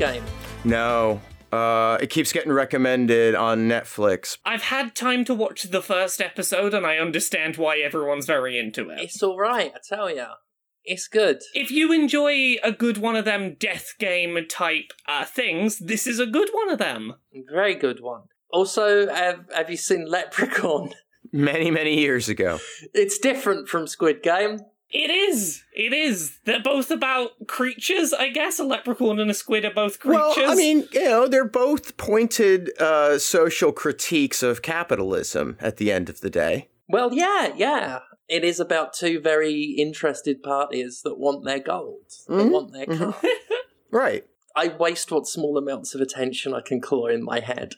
watch Squid Game? No. Uh, it keeps getting recommended on Netflix. I've had time to watch the first episode and I understand why everyone's very into it. It's all right, I tell ya. It's good. If you enjoy a good one of them death game type uh, things, this is a good one of them. Very good one. Also, have, have you seen Leprechaun? Many, many years ago. It's different from Squid Game. It is. It is. They're both about creatures, I guess. A leprechaun and a squid are both creatures. Well, I mean, you know, they're both pointed uh, social critiques of capitalism at the end of the day. Well, yeah, yeah. It is about two very interested parties that want their gold. That Mhm, want their mhm. Right. I waste what small amounts of attention I can claw in my head.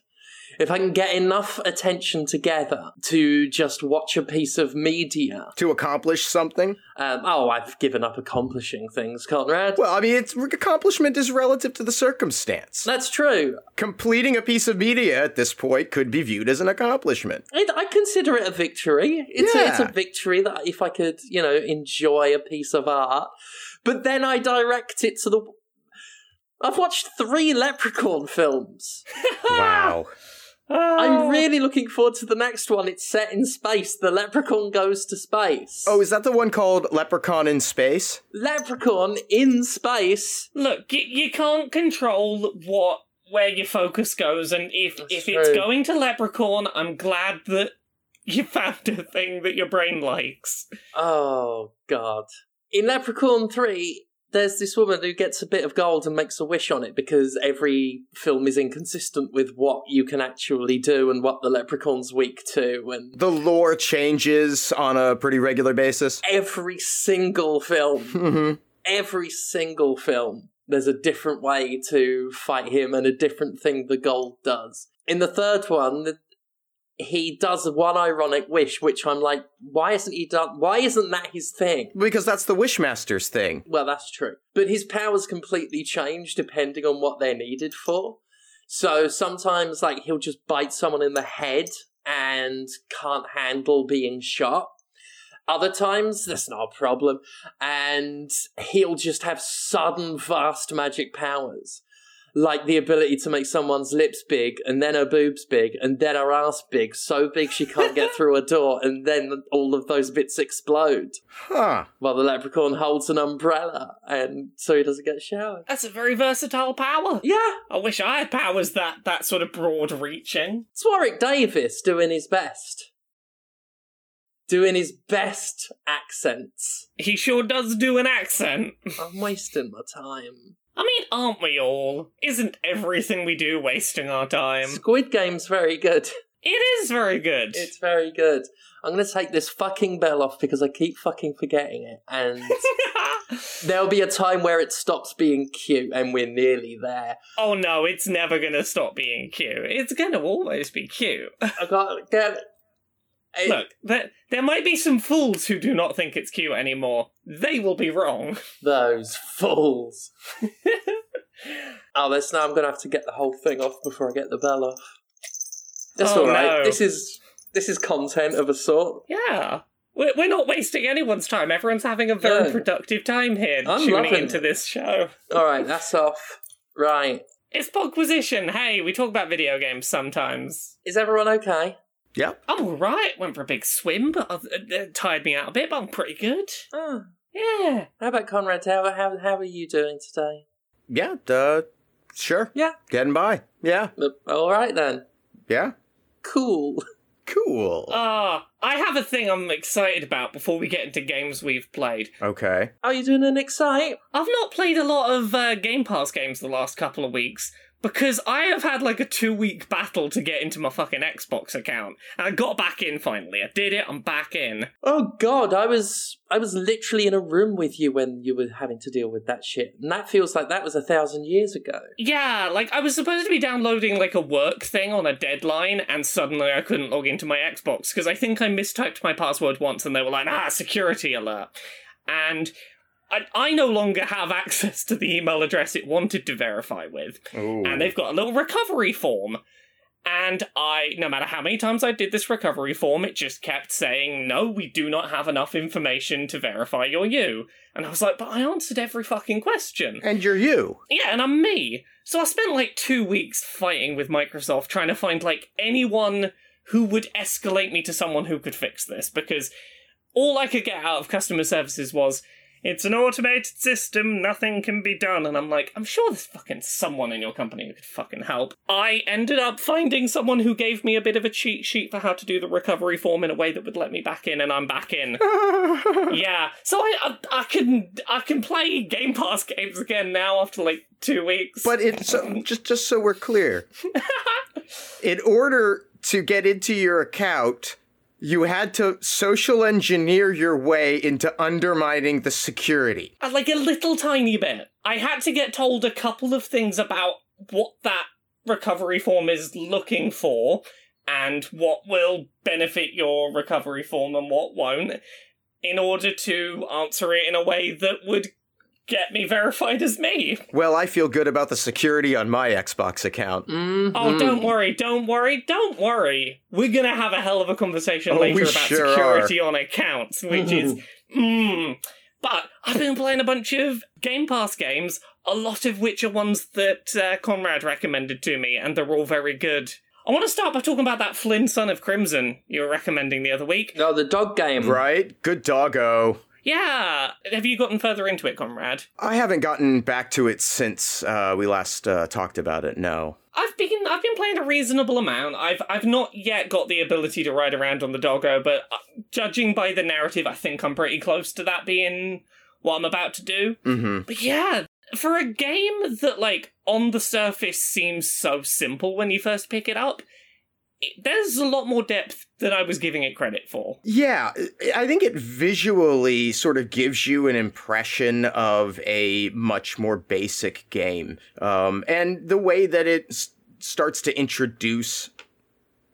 If I can get enough attention together to just watch a piece of media, To accomplish something. um, oh, I've given up accomplishing things, Conrad. Well, I mean, it's accomplishment is relative to the circumstance. That's true. Completing a piece of media at this point could be viewed as an accomplishment. I, I consider it a victory. It's, a, it's a victory that if I could, you know, enjoy a piece of art, but then I direct it to the. I've watched three Leprechaun films. Wow. I'm ah. really looking forward to the next one. It's set in space. The Leprechaun goes to space. Oh, is that the one called Leprechaun in Space? Leprechaun in space. Look, you, you can't control what where your focus goes, and if That's if it's going to leprechaun, I'm glad that you found a thing that your brain likes. Oh God! In Leprechaun three, there's this woman who gets a bit of gold and makes a wish on it because every film is inconsistent with what you can actually do and what the Leprechaun's weak to, and The lore changes on a pretty regular basis. every single film, hmm every single film, there's a different way to fight him and a different thing the gold does. In the third one, the- he does one ironic wish, which I'm like, why isn't he done? Why isn't that his thing? Because that's the Wishmaster's thing. Well, that's true. But his powers completely change depending on what they're needed for. So sometimes, like, he'll just bite someone in the head and can't handle being shot. Other times, that's not a problem. And he'll just have sudden, vast magic powers. Like the ability to make someone's lips big, and then her boobs big, and then her ass big, so big she can't get through a door, and then all of those bits explode Huh. while the leprechaun holds an umbrella and so he doesn't get showered. That's a very versatile power. Yeah, I wish I had powers that that sort of broad reaching. it's Warwick Davis doing his best. Doing his best accents. He sure does do an accent. I'm wasting my time. I mean, aren't we all? Isn't everything we do wasting our time? Squid Game's very good. It is very good. It's very good. I'm gonna take this fucking bell off because I keep fucking forgetting it. And there'll be a time where it stops being cute and we're nearly there. oh no, it's never gonna stop being cute. It's gonna always be cute. I gotta get it. Look, there, there might be some fools who do not think it's cute anymore. They will be wrong. Those fools. Oh, this now I'm gonna have to get the whole thing off before I get the bell off. That's Oh, all right. no. This is this is content of a sort. Yeah. We're, we're not wasting anyone's time. Everyone's having a very No. productive time here I'm tuning into it. this show. All right, that's off. Right, It's Pogquisition. Hey, we talk about video games sometimes. is everyone okay? Yep. I'm alright. Went for a big swim, but I've- it, it tired me out a bit, but I'm pretty good. Oh, Yeah. how about Conrad? How how how are you doing today? Yeah. Uh, sure. Yeah. Getting by. Yeah. Uh, All right then. Yeah. Cool. Cool. Ah, I have a thing I'm excited about before we get into games we've played. okay. Are you doing an excite? I've not played a lot of uh, Game Pass games the last couple of weeks because I have had like a two week battle to get into my fucking Xbox account. And I got back in finally. I did it, I'm back in. Oh God, I was I was literally in a room with you when you were having to deal with that shit, and that feels like that was a thousand years ago. Yeah, like I was supposed to be downloading like a work thing on a deadline, and suddenly I couldn't log into my Xbox because I think I mistyped my password once and they were like, ah, security alert. And I, I no longer have access to the email address it wanted to verify with. Ooh. and they've got a little recovery form. And I, no matter how many times I did this recovery form, it just kept saying, no, we do not have enough information to verify you're you. And I was like, but I answered every fucking question. And you're you. Yeah, and I'm me. So I spent like two weeks fighting with Microsoft trying to find like anyone who would escalate me to someone who could fix this because all I could get out of customer services was, it's an automated system, nothing can be done. And I'm like, I'm sure there's fucking someone in your company who could fucking help. I ended up finding someone who gave me a bit of a cheat sheet for how to do the recovery form in a way that would let me back in, and I'm back in. yeah, so I, I I can I can play Game Pass games again now after like two weeks. But it's so, just just so we're clear. in order to get into your account, you had to social engineer your way into undermining the security. Uh, like a little tiny bit. I had to get told a couple of things about what that recovery form is looking for and what will benefit your recovery form and what won't in order to answer it in a way that would get me verified as me. Well, I feel good about the security on my Xbox account. Mhm. Oh, don't worry, don't worry, don't worry. We're gonna have a hell of a conversation Oh, later about sure security on accounts, which is mm. But I've been playing a bunch of Game Pass games, a lot of which are ones that uh, Conrad recommended to me, and they're all very good. I want to start by talking about that Flynn Son of Crimson you were recommending the other week. No, the dog game. Right? Good doggo. Yeah, have you gotten further into it, comrade? I haven't gotten back to it since uh, we last uh, talked about it. No. I've been I've been playing a reasonable amount. I've I've not yet got the ability to ride around on the doggo, but uh, judging by the narrative, I think I'm pretty close to that being what I'm about to do. Mm-hmm. But yeah, for a game that like on the surface seems so simple when you first pick it up, there's a lot more depth than I was giving it credit for. Yeah, I think it visually sort of gives you an impression of a much more basic game. Um, and the way that it s- starts to introduce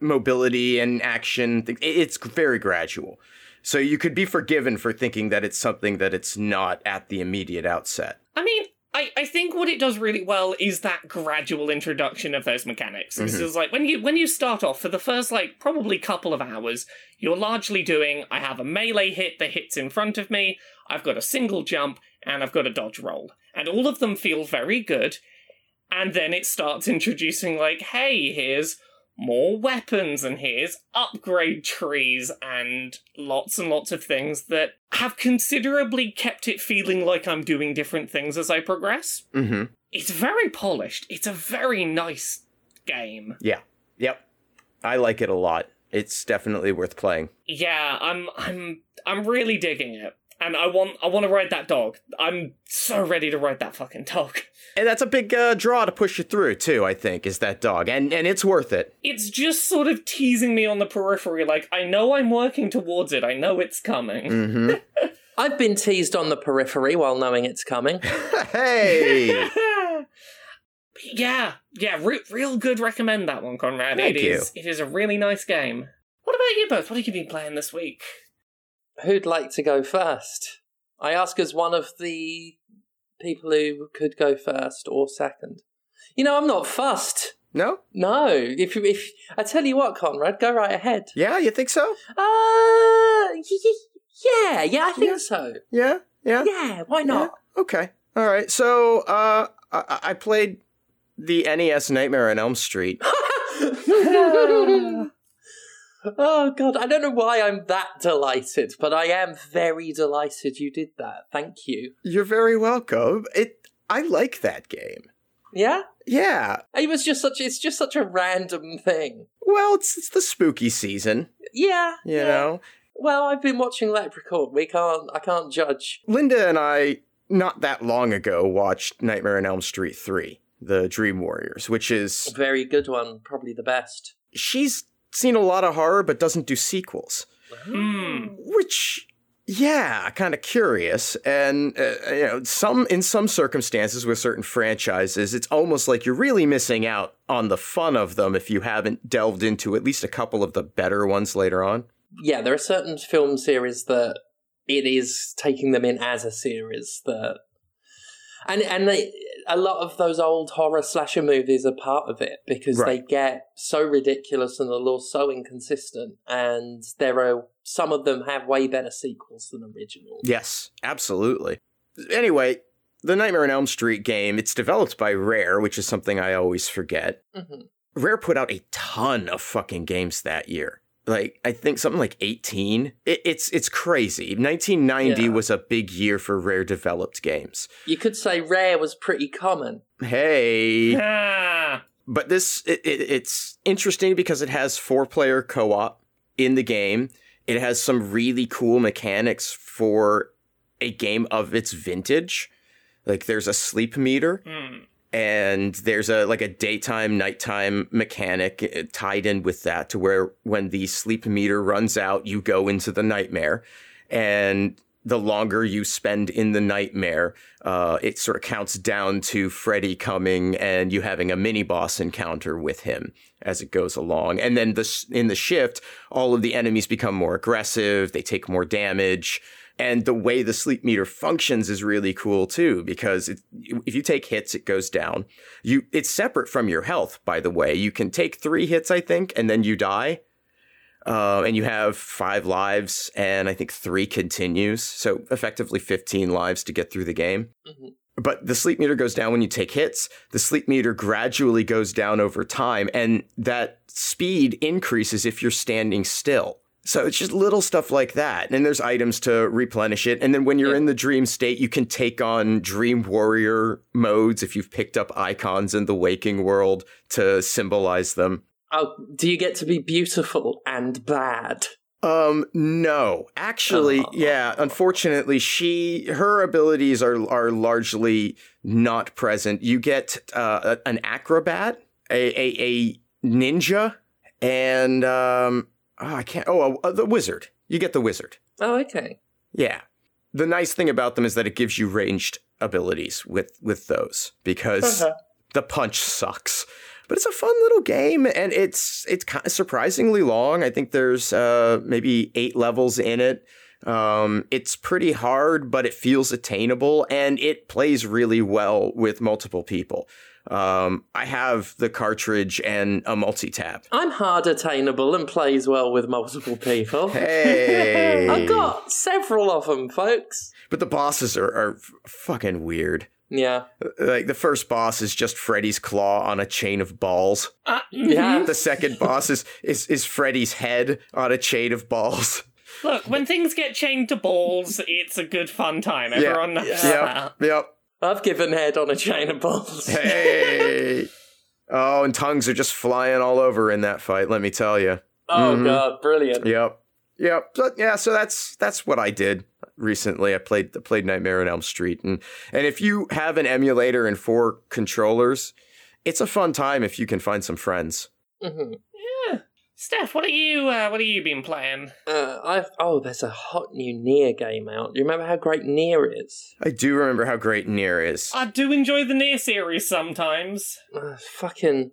mobility and action, it's very gradual. So you could be forgiven for thinking that it's something that it's not at the immediate outset. I mean, I, I think what it does really well is that gradual introduction of those mechanics. This mm-hmm. is like when you when you start off for the first like probably couple of hours, you're largely doing I have a melee hit that hits in front of me, I've got a single jump, and I've got a dodge roll. And all of them feel very good. And then it starts introducing like, hey, here's more weapons and here's upgrade trees and lots and lots of things that have considerably kept it feeling like I'm doing different things as I progress. Mm-hmm. It's very polished. It's a very nice game. Yeah. Yep. I like it a lot. It's definitely worth playing. Yeah, I'm I'm I'm really digging it. And I want I want to ride that dog. I'm so ready to ride that fucking dog. And that's a big uh, draw to push you through too. I think is that dog, and and it's worth it. It's just sort of teasing me on the periphery like I know I'm working towards it. I know it's coming. Mm-hmm. I've been teased on the periphery while knowing it's coming. hey, yeah, yeah, re- real good. Recommend that one, Conrad. Thank It you. is- It is a really nice game. What about you both? What have you been playing this week? Who'd like to go first? I ask as one of the people who could go first or second. You know, I'm not fussed. no, No, if if I tell you what, Conrad, go right ahead. yeah, you think so? Uh, yeah, yeah, I think Yeah. so. Yeah, yeah, Yeah, why not? Okay, all right. So, uh, I, I played the NES Nightmare on Elm Street. oh god, I don't know why I'm that delighted, but I am very delighted you did that. Thank you. You're very welcome. It, I like that game. Yeah, Yeah. it was just such. It's just such a random thing. Well, it's it's the spooky season, Yeah, you yeah. know. Well, I've been watching Leprechaun. We can't. I can't judge. Linda and I, not that long ago, watched Nightmare on Elm Street 3, The Dream Warriors, which is. a Very good one. Probably the best. She's seen a lot of horror but doesn't do sequels. Hmm. Which, yeah, kind of curious. And, uh, you know, some in some circumstances with certain franchises, it's almost like you're really missing out on the fun of them if you haven't delved into at least a couple of the better ones later on. Yeah, there are certain film series that it is taking them in as a series that And and they, a lot of those old horror slasher movies are part of it because they get so ridiculous and the lore's so inconsistent. And there are some of them have way better sequels than originals. Yes, absolutely. Anyway, the Nightmare on Elm Street game, it's developed by Rare, which is something I always forget. hmm Rare put out a ton of fucking games that year. Like I think something like 18. It, it's it's crazy. 1990 Yeah. was a big year for Rare developed games. You could say Rare was pretty common. Hey, Ah, but this it, it, it's interesting because it has four player co-op in the game. It has some really cool mechanics for a game of its vintage. Like there's a sleep meter hmm. And there's a like a daytime nighttime mechanic uh, tied in with that to where when the sleep meter runs out you go into the nightmare. And the longer you spend in the nightmare uh, it sort of counts down to freddy coming and you having a mini boss encounter with him as it goes along. And then the in the shift all of the enemies become more aggressive. They take more damage and the way the sleep meter functions is really cool too, because it, if you take hits, it goes down. You, it's separate from your health, by the way. You can take three hits, I think, and then you die. Uh, and you have five lives, and I think three continues. So effectively 15 lives to get through the game. Mhm. But the sleep meter goes down when you take hits. The sleep meter gradually goes down over time, and that speed increases if you're standing still. So it's just little stuff like that. And there's items to replenish it. And then when you're Yeah. in the dream state, you can take on dream warrior modes if you've picked up icons in the waking world to symbolize them. Oh, do you get to be beautiful and bad? Um, no. Actually, Oh. yeah, unfortunately, she her abilities are are largely not present. You get uh, an acrobat, a a, a ninja, and um oh, I can't oh, uh, the wizard. You get the wizard. Oh, okay. Yeah. The nice thing about them is that it gives you ranged abilities with with those because Uh-huh. the punch sucks. But it's a fun little game and it's it's kind of surprisingly long. I think there's uh maybe 8 levels in it. Um it's pretty hard but it feels attainable and it plays really well with multiple people. Um I have the cartridge and a multi-tap. I'm hard attainable and plays well with multiple people. Hey. I've got several of them, folks. But the bosses are, are fucking weird. Yeah. Like the first boss is just Freddy's claw on a chain of balls. Ah, Yeah. The second boss is, is is Freddy's head on a chain of balls. Look, when things get chained to balls, it's a good fun time. Yeah. Everyone knows Yeah. that. Yep. Yep. I've given head on a chain of balls. Hey. oh, and tongues are just flying all over in that fight. Let me tell you. Oh Mhm. god, brilliant. Yep. Yep. So, yeah. So that's that's what I did recently. I played I played Nightmare on Elm Street, and and if you have an emulator and four controllers, it's a fun time if you can find some friends. hmm Yeah. Steph, what are you? Uh, what have you been playing? Uh, I've oh, there's a hot new Nier game out. Do you remember how great Nier is? I do remember how great Nier is. I do enjoy the Nier series sometimes. Uh, fucking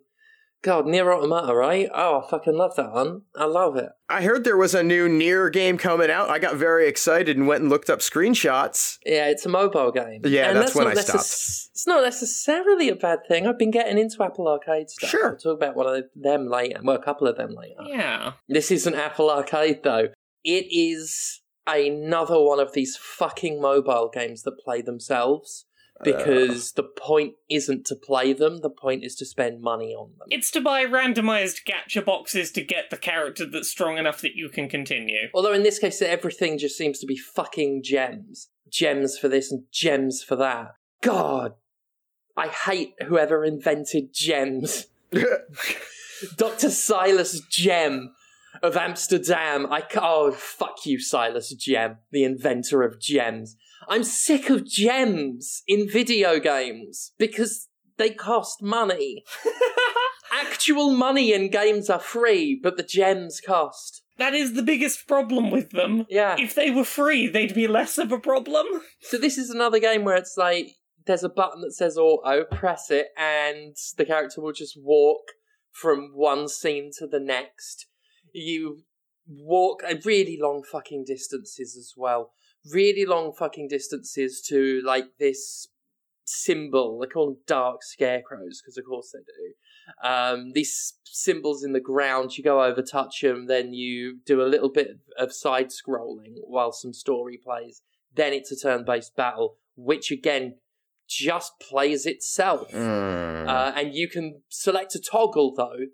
God, Nier Automata, right? Oh, I fucking love that one. I love it. I heard there was a new Nier game coming out. I got very excited and went and looked up screenshots. Yeah, it's a mobile game. Yeah, and that's when not I stopped. It's not necessarily a bad thing. I've been getting into Apple Arcade stuff. Sure. I'll talk about one of them later. Well, a couple of them later. Yeah. This isn't Apple Arcade though. It is another one of these fucking mobile games that play themselves because uh, the point isn't to play them, the point is to spend money on them. It's to buy randomized gacha boxes to get the character that's strong enough that you can continue. Although in this case, everything just seems to be fucking gems. Gems for this and gems for that. God, I hate whoever invented gems. Dr. Silas Gem of Amsterdam. I ca- oh fuck you, Silas Gem, the inventor of gems. I'm sick of gems in video games because they cost money. Actual money in games are free, but the gems cost. That is the biggest problem with them. Yeah. If they were free, they'd be less of a problem. So this is another game where it's like there's a button that says auto, press it, and the character will just walk from one scene to the next. You walk a really long fucking distances as well. Really long fucking distances to like this symbol. They call them dark scarecrows because, of course, they do. Um, these symbols in the ground, you go over, touch them, then you do a little bit of side scrolling while some story plays. Then it's a turn based battle, which again just plays itself. Mm. Uh, and you can select a toggle though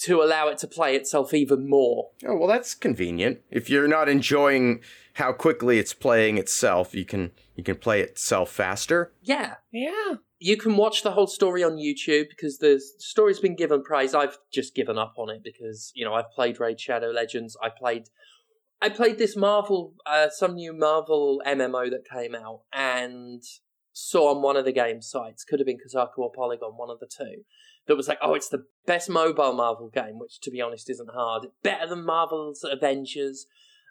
to allow it to play itself even more. oh, well, that's convenient. If you're not enjoying how quickly it's playing itself, you can you can play itself faster. Yeah. Yeah. You can watch the whole story on YouTube because the story's been given praise. I've just given up on it because, you know, I've played Raid Shadow Legends. I played I played this Marvel uh, some new Marvel MMO that came out and saw on one of the game sites, could have been Kotaku or Polygon, one of the two, that was like, oh, it's the best mobile Marvel game, which to be honest isn't hard. Better than Marvel's Avengers,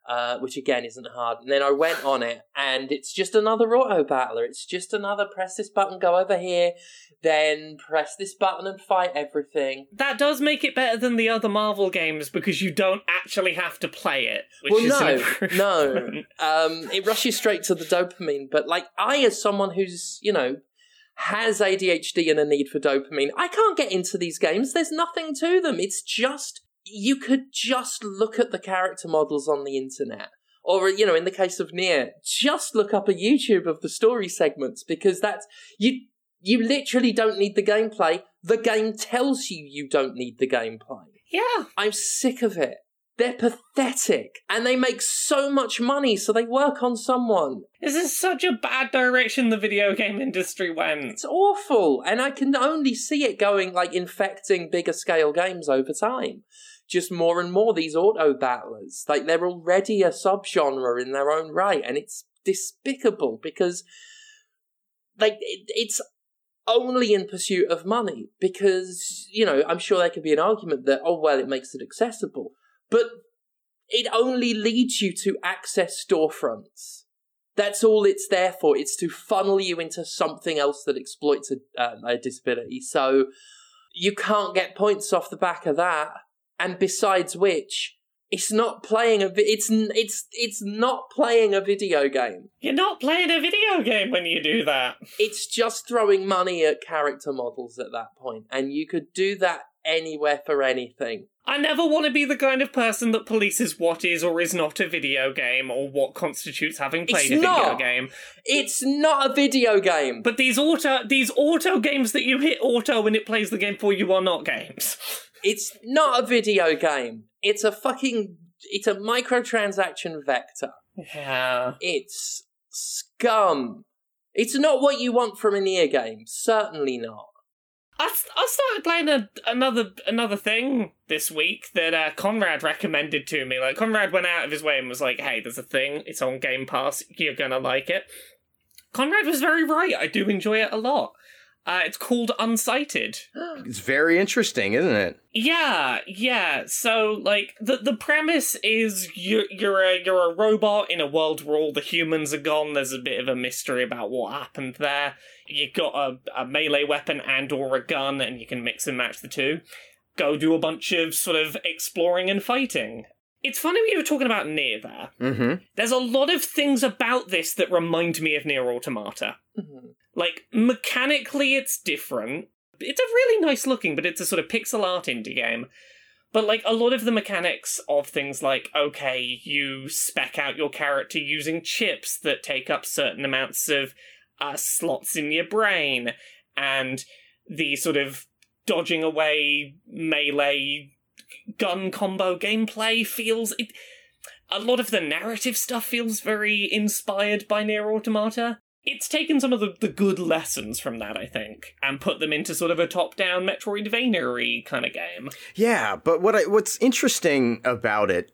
uh, which again isn't hard. And then I went on it, and it's just another auto battler. It's just another press this button, go over here, then press this button and fight everything. That does make it better than the other Marvel games because you don't actually have to play it. Which well, is no, no. Um, it rushes straight to the dopamine. But like I, as someone who's you know has ADHD and a need for dopamine, I can't get into these games. There's nothing to them. It's just you could just look at the character models on the internet. Or, you know, in the case of Nier, just look up a YouTube of the story segments because that's you you literally don't need the gameplay. The game tells you you don't need the gameplay. Yeah. I'm sick of it. They're pathetic. And they make so much money, so they work on someone. This is such a bad direction the video game industry went. It's awful. And I can only see it going, like, infecting bigger scale games over time. Just more and more these auto battlers. Like, they're already a subgenre in their own right, and it's despicable because, like, it, it's only in pursuit of money because, you know, I'm sure there could be an argument that, oh, well, it makes it accessible. But it only leads you to access storefronts. That's all it's there for. It's to funnel you into something else that exploits a, uh, a disability. So you can't get points off the back of that. And besides which, it's not playing a vi- it's it's it's not playing a video game. You're not playing a video game when you do that. It's just throwing money at character models at that point, and you could do that anywhere for anything. I never want to be the kind of person that polices what is or is not a video game or what constitutes having played It's a video game. It's not a video game. But these auto these auto games that you hit auto and it plays the game for you are not games. It's not a video game. It's a fucking. It's a microtransaction vector. Yeah. It's scum. It's not what you want from a Nier game. Certainly not. I, I started playing a, another another thing this week that uh, Conrad recommended to me. Like Conrad went out of his way and was like, "Hey, there's a thing. It's on Game Pass. You're gonna like it." Conrad was very right. I do enjoy it a lot. Uh, it's called Unsighted. It's very interesting, isn't it? Yeah, yeah. So like the the premise is you're you're a you're a robot in a world where all the humans are gone. There's a bit of a mystery about what happened there. You got a, a melee weapon and or a gun, and you can mix and match the two. Go do a bunch of sort of exploring and fighting. It's funny we were talking about Nier there. Mm-hmm. There's a lot of things about this that remind me of Nier Automata. Mhm. Like, mechanically, it's different. It's a really nice looking, but it's a sort of pixel art indie game. But, like, a lot of the mechanics of things like, okay, you spec out your character using chips that take up certain amounts of uh, slots in your brain, and the sort of dodging away melee gun combo gameplay feels. It, a lot of the narrative stuff feels very inspired by Nier Automata. It's taken some of the, the good lessons from that, I think, and put them into sort of a top-down Metroidvania kind of game. Yeah, but what I, what's interesting about it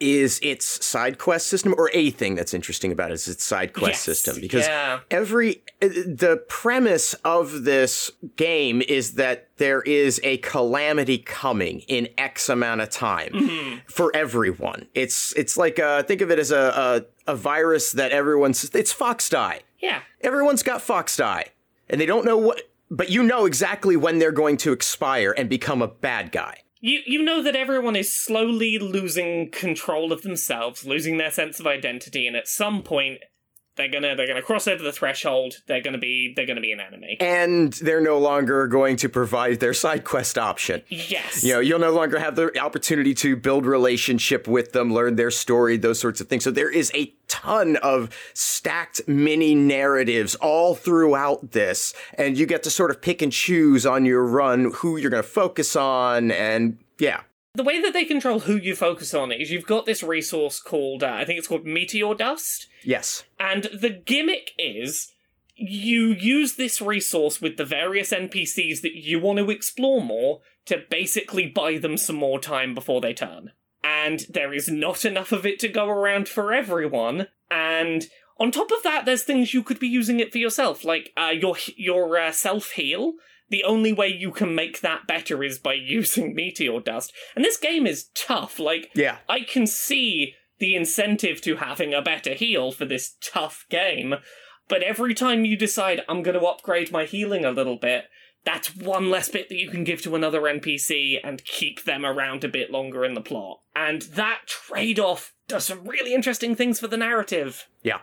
is its side quest system, or a thing that's interesting about it is its side quest Yes, system, because yeah. every uh, the premise of this game is that there is a calamity coming in X amount of time Mm-hmm. for everyone. It's it's like uh, think of it as a, a a virus that everyone's it's fox die. Yeah, Everyone's got fox die, and they don't know what, but you know exactly when they're going to expire and become a bad guy. You you know that everyone is slowly losing control of themselves, losing their sense of identity, and at some point, They're gonna they're gonna cross over the threshold. They're gonna be they're gonna be an enemy. And they're no longer going to provide their side quest option. Yes. You know, you'll no longer have the opportunity to build relationship with them, learn their story, those sorts of things. So there is a ton of stacked mini narratives all throughout this, and you get to sort of pick and choose on your run who you're to focus on, and yeah. The way that they control who you focus on is you've got this resource called uh, I think it's called meteor dust. Yes. And the gimmick is you use this resource with the various NPCs that you want to explore more to basically buy them some more time before they turn. And there is not enough of it to go around for everyone. And on top of that, there's things you could be using it for yourself, like uh, your your uh, self heal. The only way you can make that better is by using meteor dust. And this game is tough. Like Yeah. I can see the incentive to having a better heal for this tough game, but every time you decide I'm going to upgrade my healing a little bit, that's one less bit that you can give to another NPC and keep them around a bit longer in the plot. And that trade off does some really interesting things for the narrative. Yeah.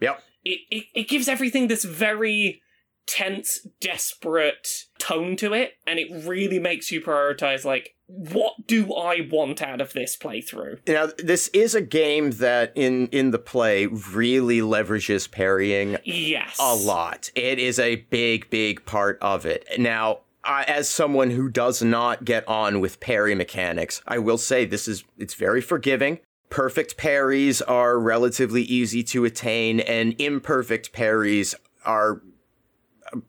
Yep. It, it, it gives everything this very tense, desperate tone to it, and it really makes you prioritize, like, what do I want out of this playthrough? Now, this is a game that in in the play really leverages parrying Yes. a lot. It is a big, big part of it. Now, I, as someone who does not get on with parry mechanics, I will say this is it's very forgiving. Perfect parries are relatively easy to attain, and imperfect parries are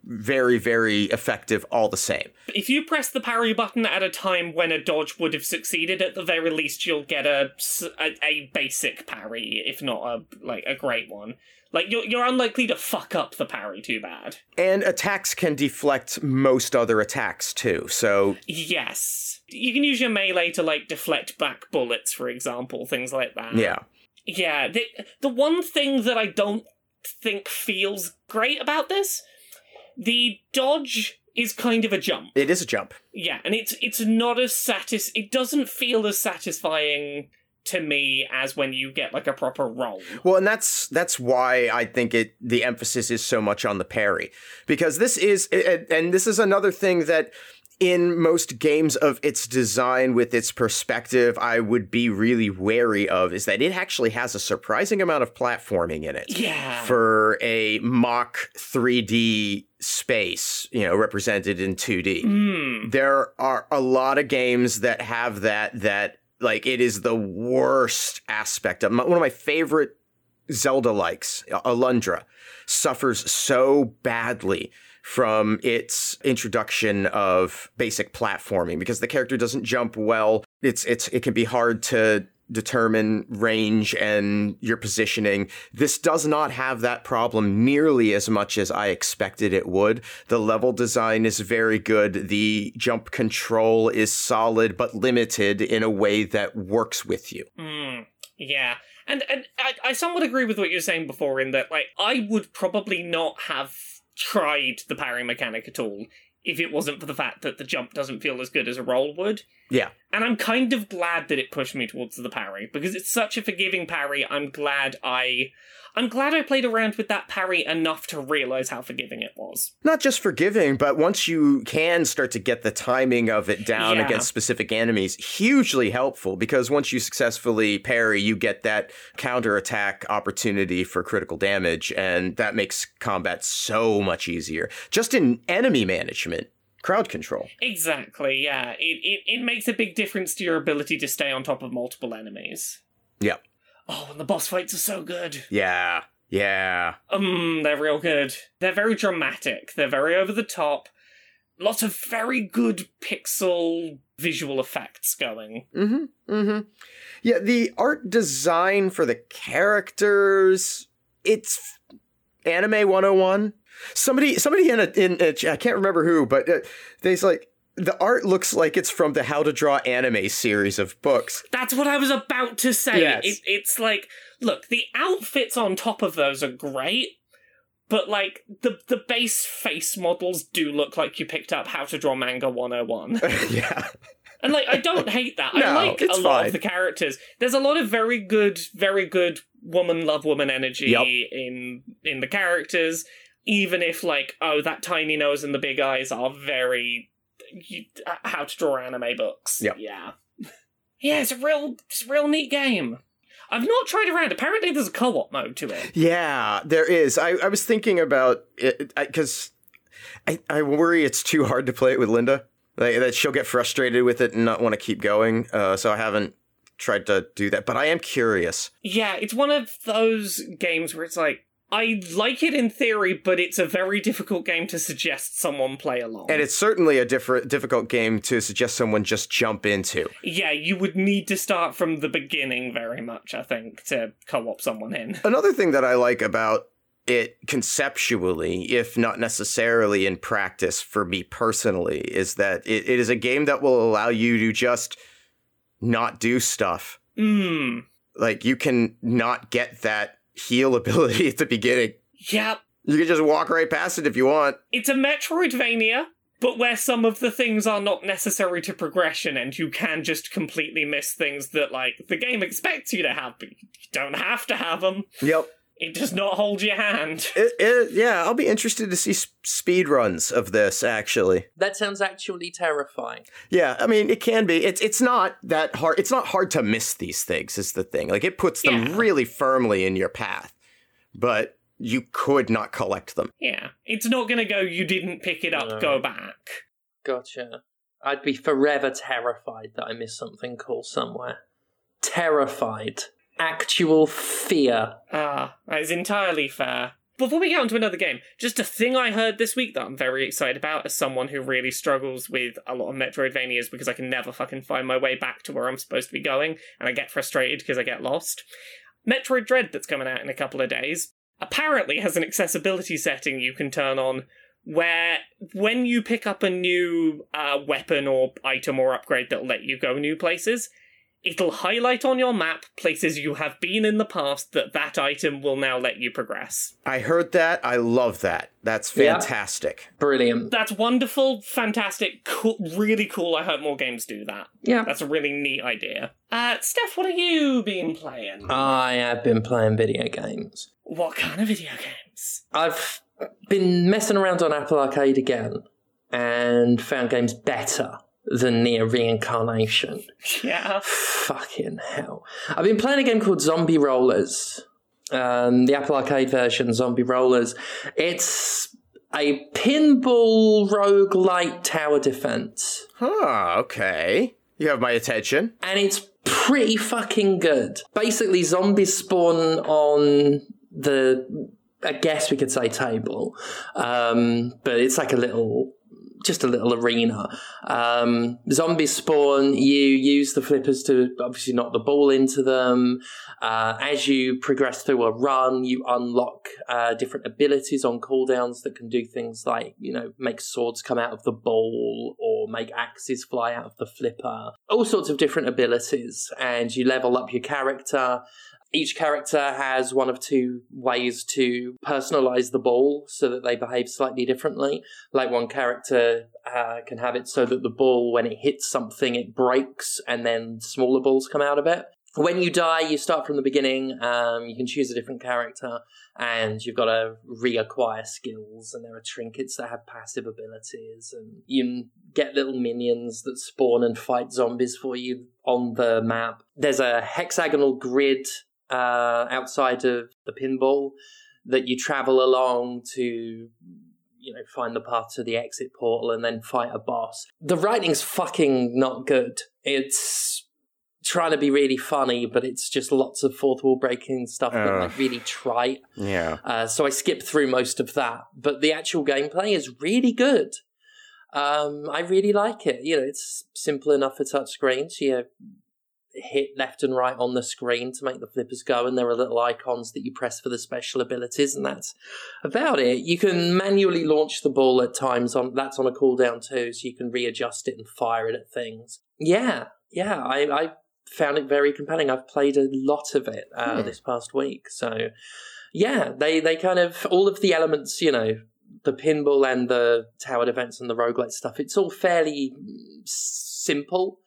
very, very effective all the same. If you press the parry button at a time when a dodge would have succeeded, at the very least you'll get a a basic parry, if not a like a great one. Like you're you're unlikely to fuck up the parry too bad. And attacks can deflect most other attacks too. So, Yes, you can use your melee to like deflect back bullets, for example, things like that. yeah. Yeah, the the one thing that I don't think feels great about this, the dodge is kind of a jump. It is a jump. Yeah, and it's it's not as satis. It doesn't feel as satisfying to me as when you get like a proper roll. Well, and that's that's why I think it the emphasis is so much on the parry because this is and and this is another thing that in most games of its design with its perspective I would be really wary of is that it actually has a surprising amount of platforming in it. Yeah. For a mock 3D space, you know, represented in 2D Hmm. there are a lot of games that have that that like it is the worst aspect of my, one of my favorite Zelda likes Alundra suffers so badly from its introduction of basic platforming because the character doesn't jump well it's it's it can be hard to determine range and your positioning. This does not have that problem nearly as much as I expected it would. The level design is very good. The jump control is solid but limited in a way that works with you. Hmm. Yeah. And and I, I somewhat agree with what you were saying before in that like I would probably not have tried the parry mechanic at all if it wasn't for the fact that the jump doesn't feel as good as a roll would. Yeah. And I'm kind of glad that it pushed me towards the parry because it's such a forgiving parry. I'm glad I I'm glad I played around with that parry enough to realize how forgiving it was. Not just forgiving, but once you can start to get the timing of it down Yeah. against specific enemies, hugely helpful because once you successfully parry, you get that counterattack opportunity for critical damage, and that makes combat so much easier. Just in enemy management, crowd control. Exactly, yeah. It, it it makes a big difference to your ability to stay on top of multiple enemies. Yeah. Oh, and the boss fights are so good. Yeah. Yeah. Um, they're real good. They're very dramatic. They're very over the top. Lots of very good pixel visual effects going. Mm-hmm. Mm-hmm. Yeah, the art design for the characters, it's anime 101. Somebody somebody in a in a, I can't remember who, but uh, they's like the art looks like it's from the How to Draw Anime series of books. That's what I was about to say. Yes. It, it's like, look, the outfits on top of those are great, but like the the base face models do look like you picked up How to Draw Manga 101. yeah. And like, I don't hate that. I No, like a lot fine. of the characters. There's a lot of very good, very good woman love woman energy Yep. in in the characters. Even if like, oh, that tiny nose and the big eyes are very you, uh, how to draw anime books. Yep. Yeah. Yeah, it's a real, it's a real neat game. I've not tried around. Apparently, there's a co-op mode to it. Yeah, there is. I, I was thinking about it because I, I worry it's too hard to play it with Linda. Like, that she'll get frustrated with it and not want to keep going. Uh, so I haven't tried to do that. But I am curious. Yeah, it's one of those games where it's like, I like it in theory, but it's a very difficult game to suggest someone play along. And it's certainly a different, difficult game to suggest someone just jump into. yeah, you would need to start from the beginning very much, I think, to co-op someone in. Another thing that I like about it conceptually, if not necessarily in practice for me personally, is that it, it is a game that will allow you to just not do stuff. Hmm. Like you can not get that heal ability at the beginning. Yep. You can just walk right past it if you want. It's a Metroidvania, but where some of the things are not necessary to progression and you can just completely miss things that, like, the game expects you to have, but you don't have to have them. Yep. It does not hold your hand. It, it, yeah, I'll be interested to see speed runs of this. Actually, That sounds actually terrifying. yeah, I mean, it can be. It's it's not that hard. It's not hard to miss these things. Is the thing. Like it puts them Yeah. really firmly in your path, but you could not collect them. Yeah. It's not gonna go, you didn't pick it up, No. go back. Gotcha. I'd be forever terrified that I missed something cool somewhere. Terrified. Actual fear. Ah, that is entirely fair. Before we get on to another game, just a thing I heard this week that I'm very excited about as someone who really struggles with a lot of Metroidvanias because I can never fucking find my way back to where I'm supposed to be going, and I get frustrated because I get lost. Metroid Dread, that's coming out in a couple of days, apparently has an accessibility setting you can turn on where when you pick up a new uh, weapon or item or upgrade that'll let you go new places, it'll highlight on your map places you have been in the past that that item will now let you progress. I heard that. I love that. That's Yeah. fantastic. Brilliant. That's wonderful, fantastic, cool, really cool. I hope more games do that. Yeah. That's a really neat idea. Uh, Steph, what have you been playing? I have been playing video games. what kind of video games? I've been messing around on Apple Arcade again and found games better than Nier Reincarnation. Yeah. Fucking hell. I've been playing a game called Zombie Rollerz. Um, the Apple Arcade version, Zombie Rollerz. It's a pinball roguelite tower defense. Huh, okay. You have my attention. and it's pretty fucking good. Basically, zombies spawn on the, I guess we could say table, um, but it's like a little, just a little arena. Um, zombies spawn. You use the flippers to obviously knock the ball into them. Uh, as you progress through a run, you unlock uh, different abilities on cooldowns that can do things like, you know, make swords come out of the ball or make axes fly out of the flipper. All sorts of different abilities. And you level up your character. Each character has one of two ways to personalize the ball so that they behave slightly differently. Like one character uh, can have it so that the ball, when it hits something, it breaks and then smaller balls come out of it. When you die, you start from the beginning. Um, you can choose a different character, and you've got to reacquire skills. And there are trinkets that have passive abilities, and you get little minions that spawn and fight zombies for you on the map. There's a hexagonal grid uh, outside of the pinball that you travel along to you know find the path to the exit portal and then fight a boss the writing's fucking not good it's trying to be really funny but it's just lots of fourth wall breaking stuff but Ugh. like really trite Yeah. uh, so I skip through most of that, but the actual gameplay is really good. Um, I really like it. You know, it's simple enough for touchscreens. So you hit left and right on the screen to make the flippers go, and there are little icons that you press for the special abilities, and that's about it. You can manually launch the ball at times. On that's on a cooldown too, so you can readjust it and fire it at things. Yeah, yeah. I, I found it very compelling. I've played a lot of it uh, Hmm. this past week, so yeah, they they kind of all of the elements, you know, the pinball and the tower defense and the roguelite stuff. It's all fairly mm, simple.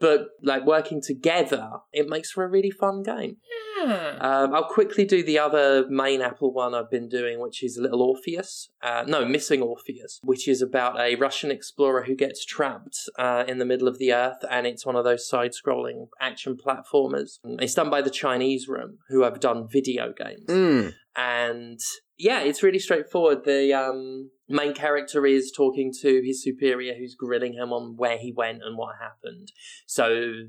But like working together, it makes for a really fun game. Yeah. Um, I'll quickly do the other main Apple one I've been doing, which is Little Orpheus. Uh, no, Missing Orpheus, which is about a Russian explorer who gets trapped uh, in the middle of the earth, and it's one of those side scrolling action platformers. It's done by the Chinese Room, who have done video games. Mm. And yeah, it's really straightforward. The um, main character is talking to his superior who's grilling him on where he went and what happened. So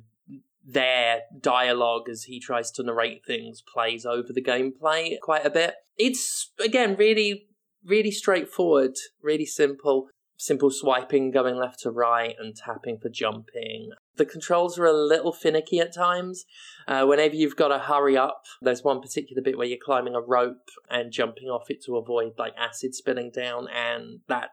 their dialogue as he tries to narrate things plays over the gameplay quite a bit. It's again really really straightforward, really simple. Simple swiping going left to right and tapping for jumping. The controls are a little finicky at times. Uh, whenever you've got to hurry up, there's one particular bit where you're climbing a rope and jumping off it to avoid like acid spilling down, and that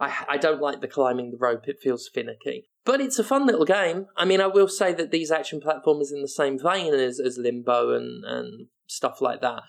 I, I don't like the climbing the rope. It feels finicky. But it's a fun little game. I mean, I will say that these action platformers in the same vein as, as Limbo and, and stuff like that.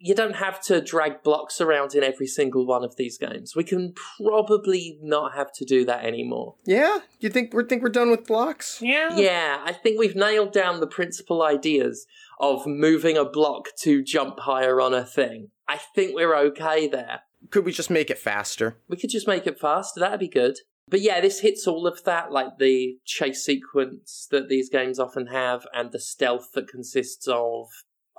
You don't have to drag blocks around in every single one of these games. We can probably not have to do that anymore. Yeah, you think we think we're done with blocks? Yeah. Yeah, I think we've nailed down the principal ideas of moving a block to jump higher on a thing. I think we're okay there. Could we just make it faster? We could just make it faster. That'd be good. But yeah, this hits all of that, like the chase sequence that these games often have, and the stealth that consists of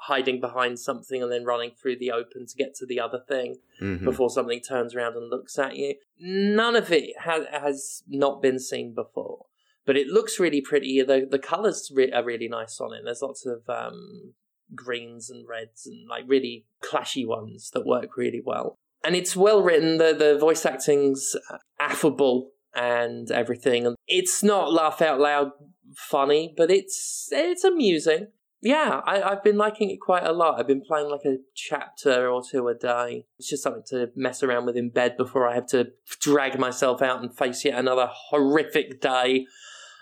hiding behind something and then running through the open to get to the other thing Mhm. before something turns around and looks at you. None of it ha- has not been seen before, but it looks really pretty. The the colors re- are really nice on it. There's lots of um, greens and reds and like really clashy ones that work really well. And it's well written. The the voice acting's affable and everything. And it's not laugh out loud funny, but it's it's amusing. Yeah, I, I've been liking it quite a lot. I've been playing like a chapter or two a day. It's just something to mess around with in bed before I have to drag myself out and face yet another horrific day.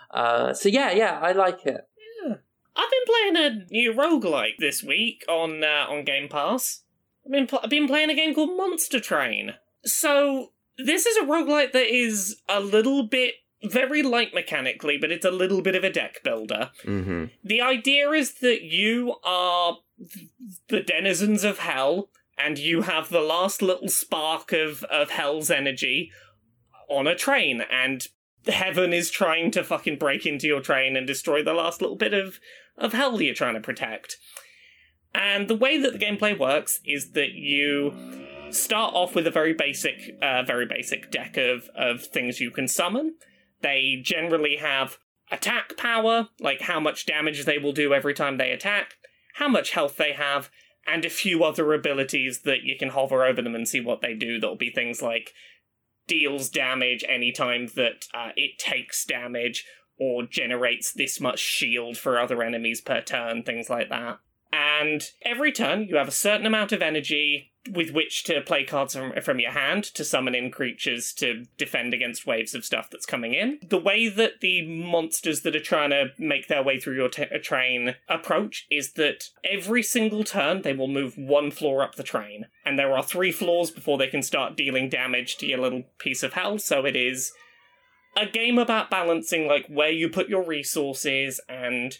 Uh, so yeah, yeah, I like it. Yeah. I've been playing a new roguelike this week on uh, on Game Pass. I've been, pl- I've been playing a game called Monster Train. So, this is a roguelike that is a little bit very light mechanically, but it's a little bit of a deck builder. Mm-hmm. The idea is that you are the denizens of hell, and you have the last little spark of, of hell's energy on a train, and heaven is trying to fucking break into your train and destroy the last little bit of, of hell you're trying to protect. And the way that the gameplay works is that you start off with a very basic, uh, very basic deck of, of things you can summon. They generally have attack power, like how much damage they will do every time they attack, how much health they have, and a few other abilities that you can hover over them and see what they do. That'll be things like deals damage anytime that uh, it takes damage, or generates this much shield for other enemies per turn, things like that. And every turn, you have a certain amount of energy with which to play cards from, from your hand to summon in creatures to defend against waves of stuff that's coming in. The way that the monsters that are trying to make their way through your t- train approach is that every single turn they will move one floor up the train. And there are three floors before they can start dealing damage to your little piece of hell, so it is a game about balancing like where you put your resources and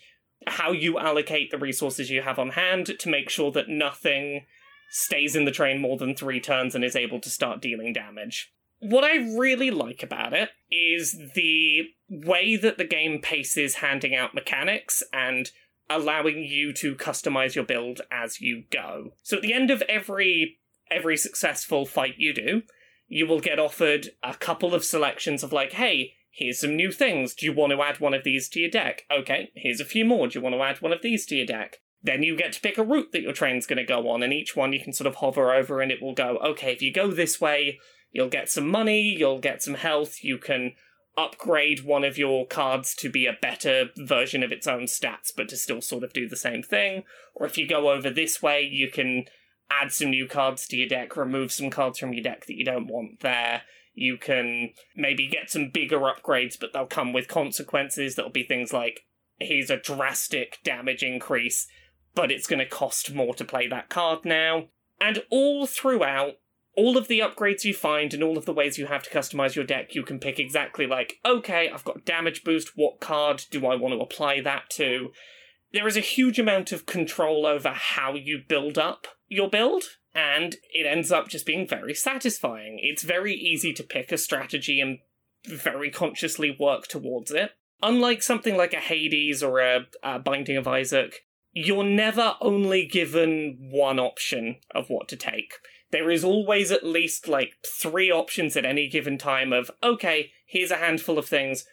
how you allocate the resources you have on hand to make sure that nothing stays in the train more than three turns and is able to start dealing damage. What I really like about it is the way that the game paces handing out mechanics and allowing you to customize your build as you go. So at the end of every every successful fight you do, you will get offered a couple of selections of like, hey, here's some new things. Do you want to add one of these to your deck? Okay, here's a few more. Do you want to add one of these to your deck? Then you get to pick a route that your train's going to go on, and each one you can sort of hover over and it will go, okay, if you go this way, you'll get some money, you'll get some health, you can upgrade one of your cards to be a better version of its own stats, but to still sort of do the same thing. Or if you go over this way, you can add some new cards to your deck, remove some cards from your deck that you don't want there. You can maybe get some bigger upgrades, but they'll come with consequences. That'll be things like here's a drastic damage increase, but it's going to cost more to play that card now. And all throughout, all of the upgrades you find and all of the ways you have to customize your deck, you can pick exactly like, okay, I've got damage boost, what card do I want to apply that to? There is a huge amount of control over how you build up your build, and it ends up just being very satisfying. It's very easy to pick a strategy and very consciously work towards it. Unlike something like a Hades or a, a Binding of Isaac, you're never only given one option of what to take there is always at least like three options at any given time of okay here's a handful of things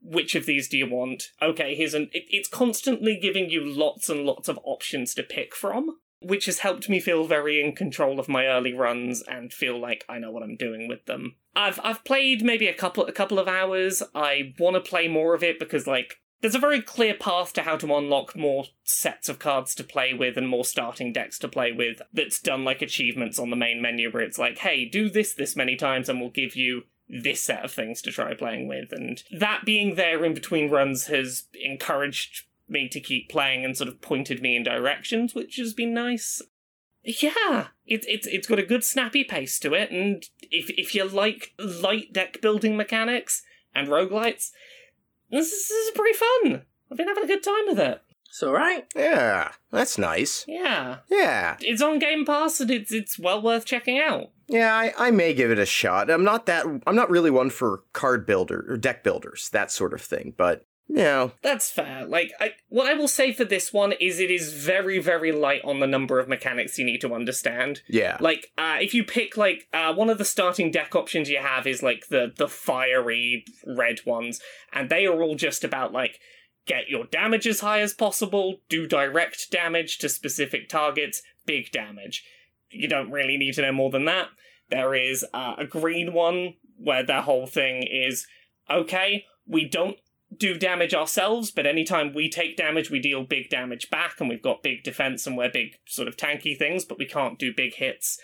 which of these do you want okay here's an it, it's constantly giving you lots and lots of options to pick from which has helped me feel very in control of my early runs and feel like I know what I'm doing with them. I've I've played maybe a couple a couple of hours. I want to play more of it because like there's a very clear path to how to unlock more sets of cards to play with and more starting decks to play with that's done like achievements on the main menu where it's like, hey, do this this many times and we'll give you this set of things to try playing with. And that being there in between runs has encouraged me to keep playing and sort of pointed me in directions, which has been nice. Yeah, it's it's it's got a good snappy pace to it, and if if you like light deck building mechanics and roguelites, this is, this is pretty fun. I've been having a good time with it. It's all right. Yeah, that's nice. Yeah. Yeah. It's on Game Pass and it's it's well worth checking out. Yeah, I, I may give it a shot. I'm not that I'm not really one for card builder or deck builders, that sort of thing, but yeah. That's fair. Like, I, what I will say for this one is it is very, very light on the number of mechanics you need to understand. Yeah. Like, uh, if you pick, like, uh, one of the starting deck options you have is, like, the, the fiery red ones, and they are all just about, like, get your damage as high as possible, do direct damage to specific targets, big damage. You don't really need to know more than that. There is uh, a green one where their whole thing is okay, we don't do damage ourselves, but anytime we take damage, we deal big damage back, and we've got big defense and we're big sort of tanky things, but we can't do big hits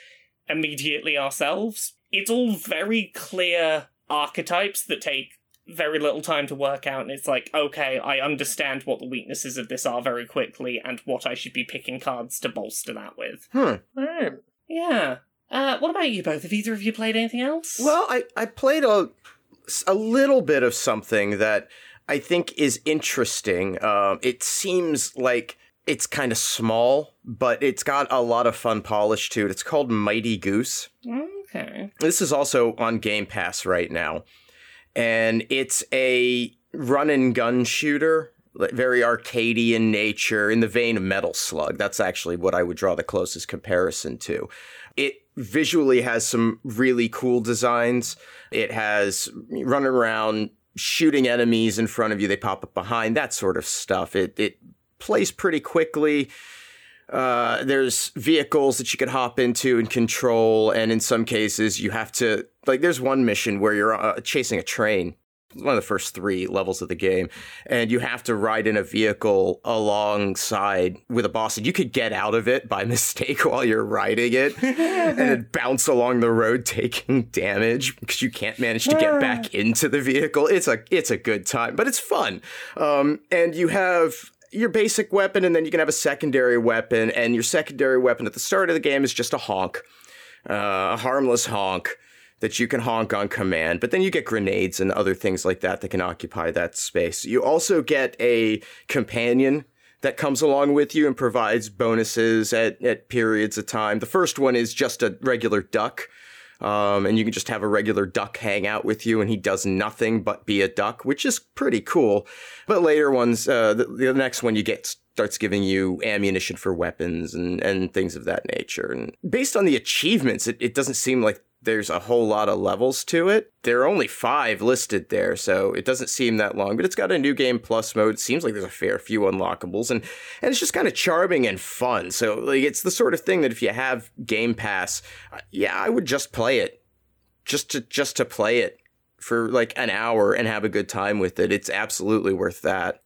immediately ourselves. It's all very clear archetypes that take very little time to work out, and it's like, okay, I understand what the weaknesses of this are very quickly and what I should be picking cards to bolster that with. Hmm. Right. Yeah. Uh, what about you both? Have either of you played anything else? Well, I, I played a, a little bit of something that I think is interesting. Um, it seems like it's kind of small, but it's got a lot of fun polish to it. It's called Mighty Goose. Okay. This is also on Game Pass right now. And it's a run and gun shooter, very arcadey in nature, in the vein of Metal Slug. That's actually what I would draw the closest comparison to. It visually has some really cool designs. It has running around shooting enemies in front of you, they pop up behind, that sort of stuff. It it plays pretty quickly. Uh, there's vehicles that you could hop into and control, and in some cases you have to like. There's one mission where you're uh, chasing a train, one of the first three levels of the game, and you have to ride in a vehicle alongside with a boss, and you could get out of it by mistake while you're riding it, and then bounce along the road taking damage because you can't manage to get back into the vehicle. It's a it's a good time, but it's fun, um, and you have your basic weapon, and then you can have a secondary weapon, and your secondary weapon at the start of the game is just a honk, uh, a harmless honk that you can honk on command, but then you get grenades and other things like that that can occupy that space. You also get a companion that comes along with you and provides bonuses at, at periods of time. The first one is just a regular duck. Um, and you can just have a regular duck hang out with you, and he does nothing but be a duck, which is pretty cool. But later ones, uh, the, the next one you get starts giving you ammunition for weapons and, and things of that nature. And based on the achievements, it, it doesn't seem like there's a whole lot of levels to it. There are only five listed there, so it doesn't seem that long, but it's got a new game plus mode. It seems like there's a fair few unlockables, and, and it's just kind of charming and fun. So like it's the sort of thing that if you have Game Pass, uh, yeah, I would just play it. Just to just to play it for like an hour and have a good time with it. It's absolutely worth that.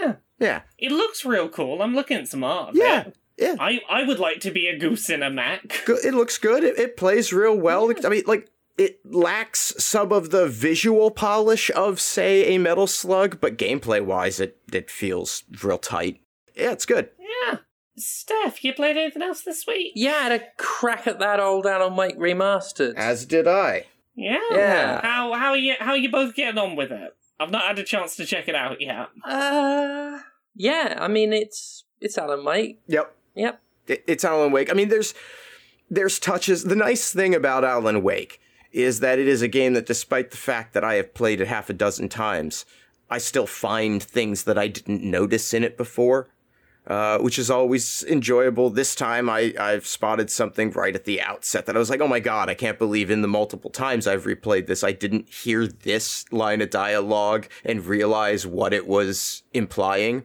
Yeah. Yeah. It looks real cool. I'm looking at some art. Yeah. it. Yeah. I, I would like to be a goose in a mech. It looks good. It, it plays real well. I mean, like it lacks some of the visual polish of, say, a Metal Slug, but gameplay wise, it it feels real tight. Yeah, it's good. Yeah. Steph, you played anything else this week? Yeah, I had a crack at that old Alan Wake remastered. As did I. Yeah. Yeah. How how are you how are you both getting on with it? I've not had a chance to check it out yet. uh, yeah, I mean it's it's Alan Wake. Yep. Yep. It- It's Alan Wake. I mean, there's there's touches. The nice thing about Alan Wake is that it is a game that, despite the fact that I have played it half a dozen times, I still find things that I didn't notice in it before, uh, which is always enjoyable. This time, I I've spotted something right at the outset that I was like, oh my god, I can't believe in the multiple times I've replayed this, I didn't hear this line of dialogue and realize what it was implying.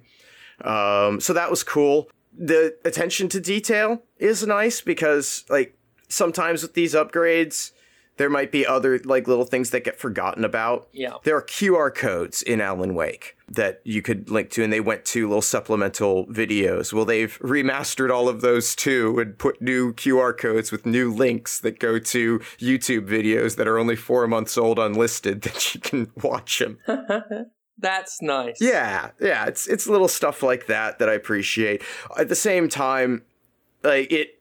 Um, so that was cool. The attention to detail is nice because, like, sometimes with these upgrades, there might be other like little things that get forgotten about. Yeah. There are QR codes in Alan Wake that you could link to, and they went to little supplemental videos. Well, they've remastered all of those too and put new QR codes with new links that go to YouTube videos that are only four months old unlisted that you can watch them. That's nice. Yeah, yeah, it's it's little stuff like that that I appreciate. At the same time, like it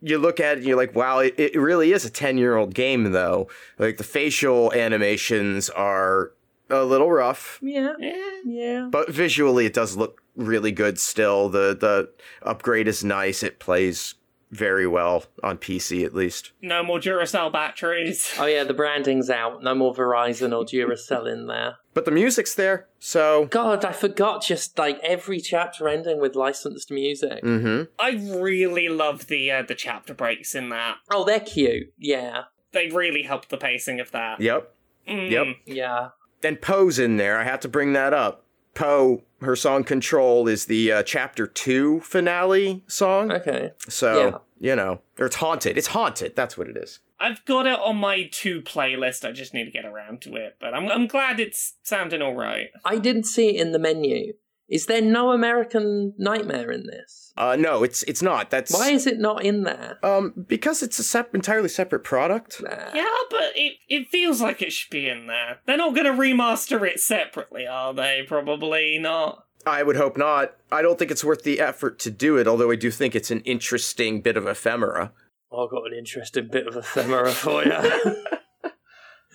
you look at it and you're like, wow, it, it really is a 10 year old game though. Like the facial animations are a little rough, Yeah. Yeah. Yeah. but visually it does look really good still. The the upgrade is nice. It plays very well on PC at least. No more Duracell batteries. Oh yeah, the branding's out. No more Verizon or Duracell in there. But the music's there. So, God, I forgot just like every chapter ending with licensed music. mhm. I really love the uh, the chapter breaks in that. Oh, they're cute. Yeah. They really help the pacing of that. Yep. Mm. Yep. Yeah. and Poe's in there. I have to bring that up. Poe, her song "Control" is the uh, chapter two finale song. Okay. So Yeah. you know, or it's haunted. It's haunted. That's what it is. I've got it on my two playlist. I just need to get around to it. But I'm I'm glad it's sounding all right. I didn't see it in the menu. Is there no American Nightmare in this? Uh, no, it's it's not. That's Why is it not in there? um because it's a sep- entirely separate product. Nah. Yeah, but it it feels like it should be in there. They're not going to remaster it separately, are they? Probably not. I would hope not. I don't think it's worth the effort to do it. Although I do think it's an interesting bit of ephemera. I've got an interesting bit of ephemera for you.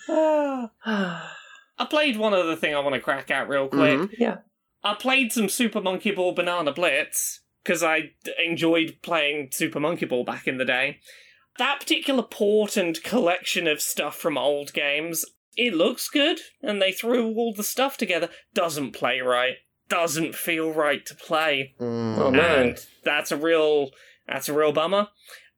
I played one other thing I want to crack out real quick. Mhm. yeah. I played some Super Monkey Ball Banana Blitz because I d- enjoyed playing Super Monkey Ball back in the day. That particular port and collection of stuff from old games, it looks good, and they threw all the stuff together. Doesn't play right. Doesn't feel right to play. Mm. Oh man. And that's a real that's a real bummer.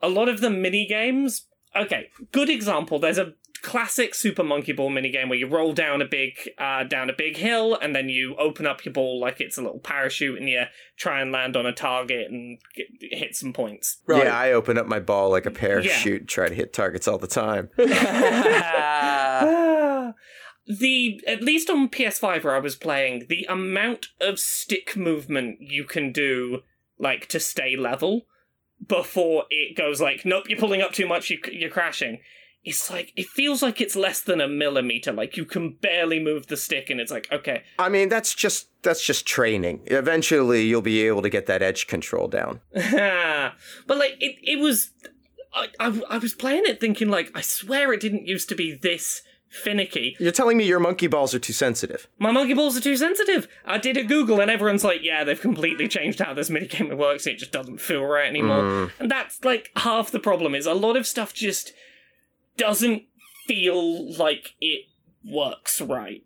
A lot of the mini games. Okay, good example. There's a classic Super Monkey Ball mini game where you roll down a big uh, down a big hill and then you open up your ball like it's a little parachute and you try and land on a target and get, hit some points. Right. Yeah, I open up my ball like a parachute, and try to hit targets all the time. the at least on PS5 where I was playing, the amount of stick movement you can do like to stay level before it goes like nope you're pulling up too much you, you're crashing it's like it feels like it's less than a millimeter like you can barely move the stick and it's like okay I mean, that's just that's just training. Eventually, you'll be able to get that edge control down. but like it, it was I, I, I was playing it thinking like i swear it didn't used to be this finicky You're telling me your monkey balls are too sensitive. My monkey balls are too sensitive. I did a Google and everyone's like, yeah, they've completely changed how this minigame works. It just doesn't feel right anymore. Mm. And that's like half the problem is a lot of stuff just doesn't feel like it works right.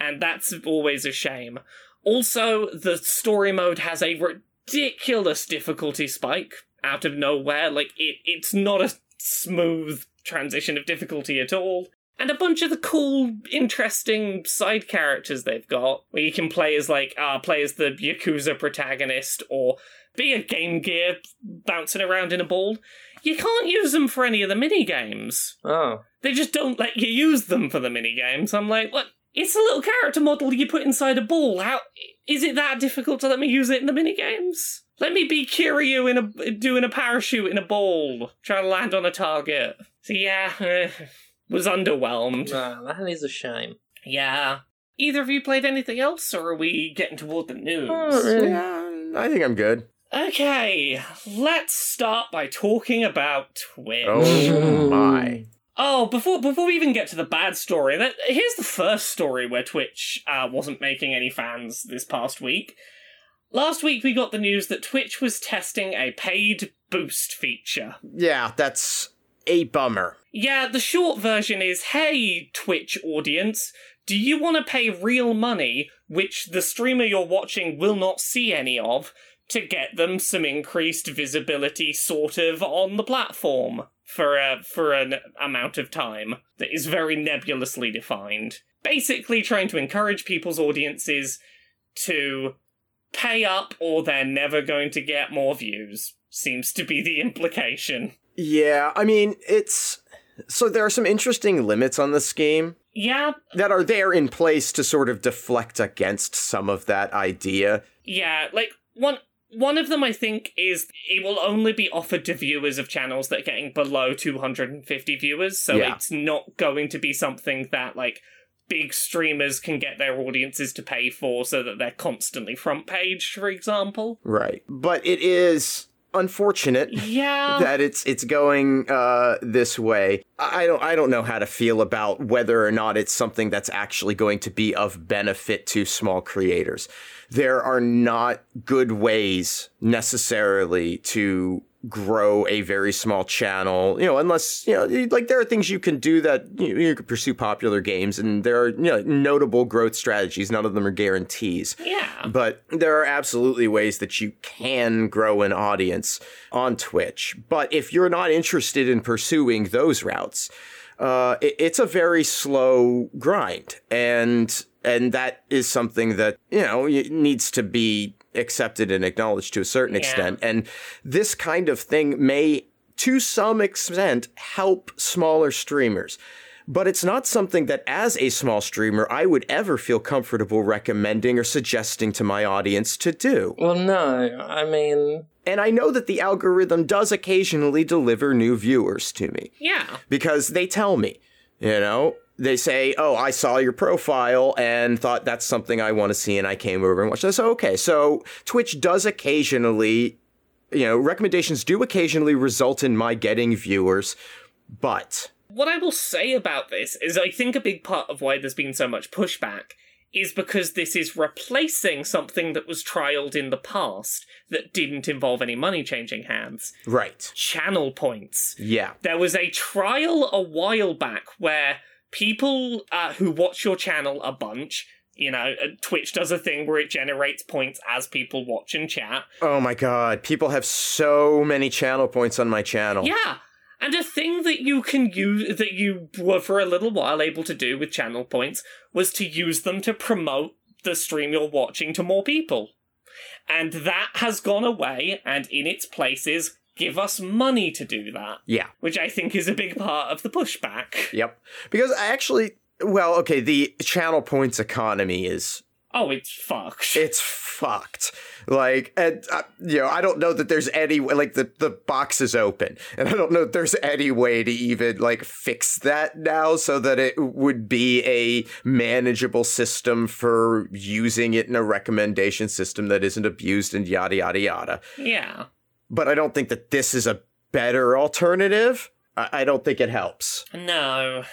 And that's always a shame. Also, the story mode has a ridiculous difficulty spike out of nowhere. Like it it's not a smooth transition of difficulty at all and a bunch of the cool, interesting side characters they've got, where you can play as like uh play as the Yakuza protagonist or be a Game Gear bouncing around in a ball. You can't use them for any of the mini games. oh. They just don't let you use them for the mini games. I'm like, what? It's a little character model you put inside a ball. How is it that difficult to let me use it in the mini games? Let me be Kiryu in a doing a parachute in a ball, trying to land on a target. So yeah, eh, was underwhelmed. Nah, that is a shame. Yeah. Either of you played anything else, or are we getting toward the news? Oh, really? Yeah, I think I'm good. Okay, let's start by talking about Twitch. Oh my. Oh, before before we even get to the bad story, that, here's the first story where Twitch uh, wasn't making any fans this past week. Last week we got the news that Twitch was testing a paid boost feature. Yeah, that's a bummer. Yeah, the short version is hey, Twitch audience, do you want to pay real money, which the streamer you're watching will not see any of, to get them some increased visibility, sort of, on the platform? For a, for an amount of time that is very nebulously defined. Basically, trying to encourage people's audiences to pay up or they're never going to get more views, seems to be the implication. Yeah, I mean, it's. So there are some interesting limits on the scheme Yeah, that are there in place to sort of deflect against some of that idea. yeah, like one one of them I think is it will only be offered to viewers of channels that are getting below 250 viewers, so Yeah. it's not going to be something that like big streamers can get their audiences to pay for so that they're constantly front page, for example. Right. But it is unfortunate Yeah. that it's it's going uh, this way. I I don't I don't know how to feel about whether or not it's something that's actually going to be of benefit to small creators. There are not good ways necessarily to grow a very small channel, you know, unless, you know, like there are things you can do that you, you can pursue popular games and there are, you know, notable growth strategies. None of them are guarantees. yeah. But there are absolutely ways that you can grow an audience on Twitch. But if you're not interested in pursuing those routes, uh, it- it's a very slow grind, and and that is something that you know needs to be accepted and acknowledged to a certain Yeah. extent. And this kind of thing may, to some extent, help smaller streamers. But it's not something that, as a small streamer, I would ever feel comfortable recommending or suggesting to my audience to do. Well, no, I mean, And I know that the algorithm does occasionally deliver new viewers to me Yeah. because they tell me, you know, they say, "Oh, I saw your profile and thought that's something I want to see, and I came over and watched." this." So okay, so Twitch does occasionally, you know, recommendations do occasionally result in my getting viewers, but What I will say about this is I think a big part of why there's been so much pushback is because this is replacing something that was trialed in the past that didn't involve any money changing hands right, channel points. yeah, There was a trial a while back where people uh, who watch your channel a bunch, you know, uh, Twitch does a thing where it generates points as people watch and chat. Oh my god, people have so many channel points on my channel. Yeah. And a thing that you can use that you were for a little while able to do with channel points was to use them to promote the stream you're watching to more people. And that has gone away, and in its places, give us money to do that. Yeah. Which I think is a big part of the pushback. Yep. Because I actually, well, okay, the channel points economy is Oh, it's fucked. it's fucked. Like, and uh, you know, I don't know that there's any like the the box is open, and I don't know if there's any way to even like fix that now so that it would be a manageable system for using it in a recommendation system that isn't abused and yada yada yada. yeah. But I don't think that this is a better alternative. I, I don't think it helps. No.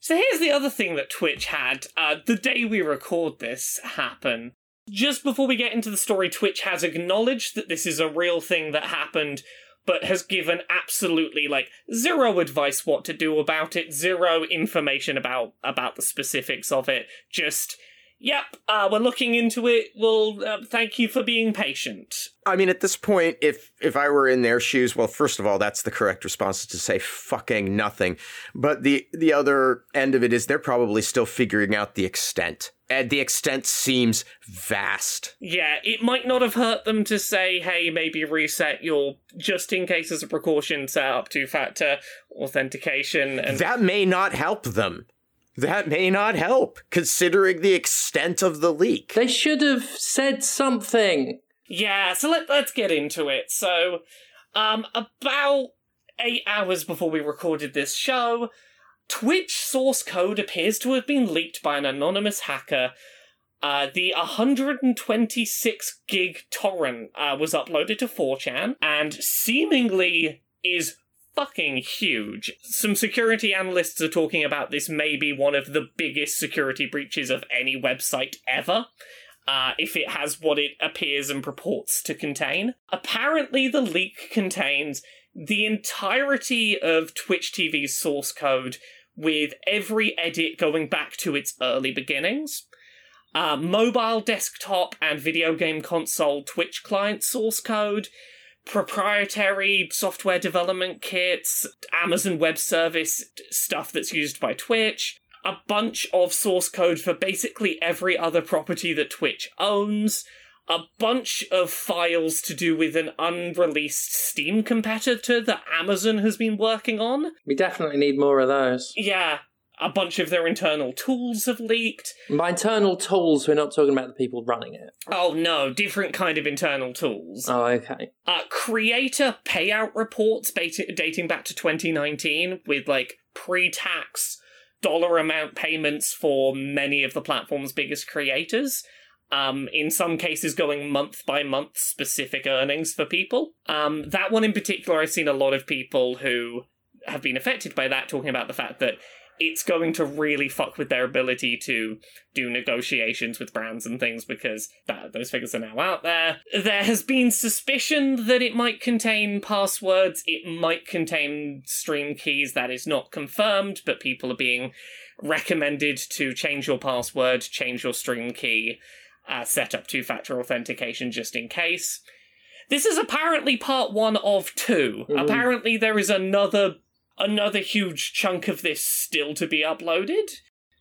So here's the other thing that Twitch had uh, the day we record this happen. Just before we get into the story, Twitch has acknowledged that this is a real thing that happened, but has given absolutely like zero advice what to do about it, zero information about about the specifics of it. Just, yep, uh, we're looking into it. Well, uh, thank you for being patient. I mean, at this point, if if I were in their shoes, well, first of all, that's the correct response is to say fucking nothing. But the the other end of it is they're probably still figuring out the extent, and the extent seems vast. Yeah, it might not have hurt them to say, hey, maybe reset your, just in case as a precaution, set up two factor authentication. And That may not help them. That may not help, considering the extent of the leak. they should have said something. yeah, so let, let's get into it. So, um, about eight hours before we recorded this show, Twitch source code appears to have been leaked by an anonymous hacker. Uh, the 126 gig torrent uh, was uploaded to 4chan and seemingly is fucking huge. Some security analysts are talking about this may be one of the biggest security breaches of any website ever. Uh, if it has what it appears and purports to contain. Apparently, the leak contains the entirety of Twitch TV's source code with every edit going back to its early beginnings. Uh, mobile, desktop, and video game console Twitch client source code, proprietary software development kits, Amazon Web Service stuff that's used by Twitch, a bunch of source code for basically every other property that Twitch owns, a bunch of files to do with an unreleased Steam competitor that Amazon has been working on. We definitely need more of those. Yeah, a bunch of their internal tools have leaked. By internal tools, we're not talking about the people running it. Oh no, different kind of internal tools. Oh, okay. Uh, creator payout reports dating back to 2019 with like pre-tax dollar amount payments for many of the platform's biggest creators. Um, in some cases, going month by month specific earnings for people. Um, that one in particular, I've seen a lot of people who have been affected by that talking about the fact that it's going to really fuck with their ability to do negotiations with brands and things because that, those figures are now out there. There has been suspicion that it might contain passwords, it might contain stream keys that is not confirmed, but people are being recommended to change your password, change your stream key, uh, set up two factor authentication just in case. This is apparently part one of 2 Mhm. Apparently, there is another another huge chunk of this still to be uploaded.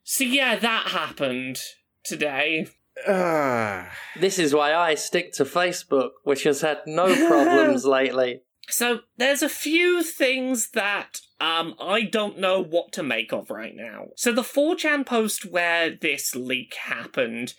So yeah, that happened today. Uh, This is why I stick to Facebook, which has had no problems lately. So there's a few things that um I don't know what to make of right now. So the 4chan post where this leak happened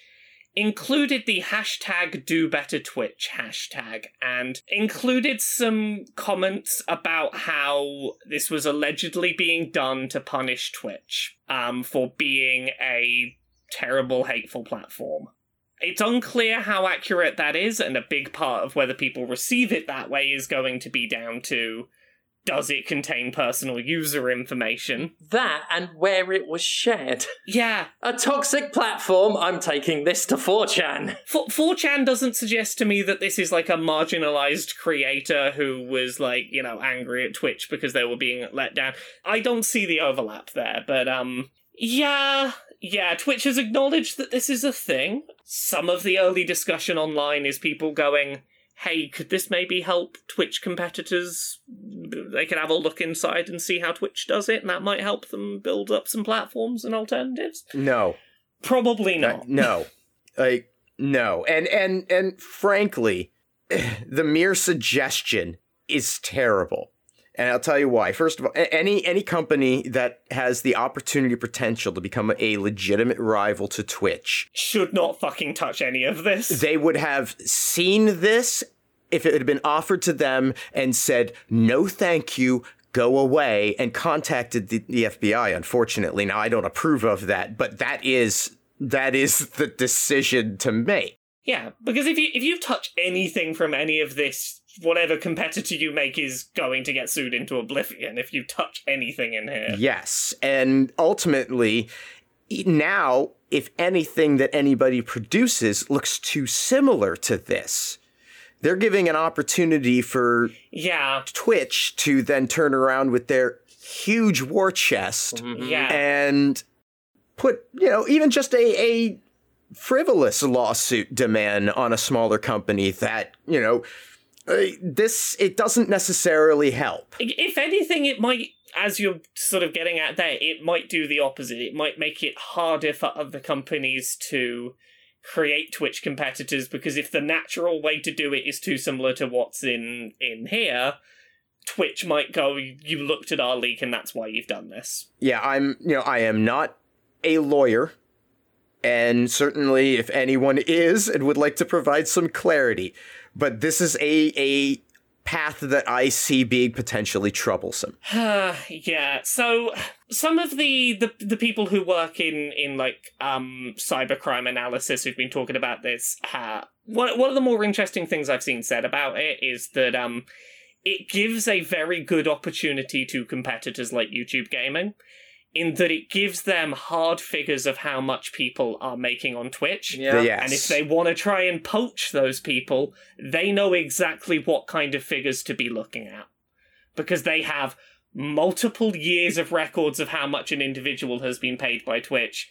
included the hashtag do better twitch hashtag and included some comments about how this was allegedly being done to punish twitch um for being a terrible hateful platform. It's unclear how accurate that is, and a big part of whether people receive it that way is going to be down to does it contain personal user information? That and where it was shared. Yeah, A toxic platform, I'm taking this to 4chan. For- 4chan doesn't suggest to me that this is like a marginalized creator who was like, you know, angry at Twitch because they were being let down. I don't see the overlap there, but um yeah, yeah, Twitch has acknowledged that this is a thing. Some of the early discussion online is people going, "Hey, could this maybe help Twitch competitors? They could have a look inside and see how Twitch does it, and that might help them build up some platforms and alternatives." no, Probably Uh, not. no, like no, and and and frankly, the mere suggestion is terrible. And I'll tell you why. First of all, any any company that has the opportunity potential to become a legitimate rival to Twitch, Should not fucking touch any of this. they would have seen this if it had been offered to them and said, "No, thank you." Go away and contacted the, the FBI. Unfortunately, now I don't approve of that, but that is that is the decision to make. Yeah, because if you if you touch anything from any of this, whatever competitor you make is going to get sued into oblivion. If you touch anything in here, Yes, and ultimately, e- now if anything that anybody produces looks too similar to this, they're giving an opportunity for yeah, Twitch to then turn around with their huge war chest mm-hmm. yeah, and put, you know, even just a, a frivolous lawsuit demand on a smaller company that, you know, uh, this, it doesn't necessarily help. if anything, it might. As you're sort of getting at there, it might do the opposite. It might make it harder for other companies to create Twitch competitors because if the natural way to do it is too similar to what's in in here, Twitch might go, "You looked at our leak, and that's why you've done this." yeah, I'm, you know, I am not a lawyer. And certainly, if anyone is and would like to provide some clarity, but this is a, a path that I see being potentially troublesome. yeah. So some of the, the the people who work in in like um cybercrime analysis who've been talking about this, uh, one one of the more interesting things I've seen said about it is that um it gives a very good opportunity to competitors like YouTube gaming in that it gives them hard figures of how much people are making on Twitch. Yeah. Yes. And if they want to try and poach those people, they know exactly what kind of figures to be looking at. Because they have multiple years of records of how much an individual has been paid by Twitch.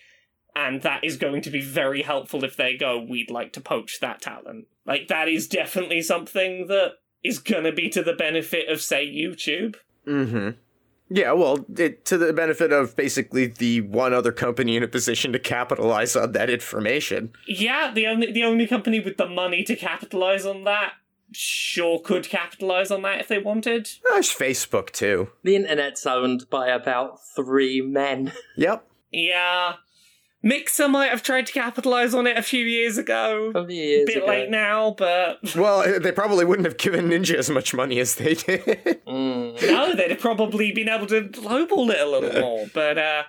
And that is going to be very helpful if they go, we'd like to poach that talent. Like, that is definitely something that is going to be to the benefit of, say, YouTube. Mm-hmm. Yeah, well, it, to the benefit of basically the one other company in a position to capitalize on that information. Yeah, the only the only company with the money to capitalize on that sure could capitalize on that if they wanted. Ah, There's Facebook too. The internet's owned by about three men. Yep. Yeah. Mixer might have tried to capitalize on it a few years ago. A few years bit ago. late now, but Well, they probably wouldn't have given Ninja as much money as they did. Mm. no, they'd have probably been able to lowball it a little more. But uh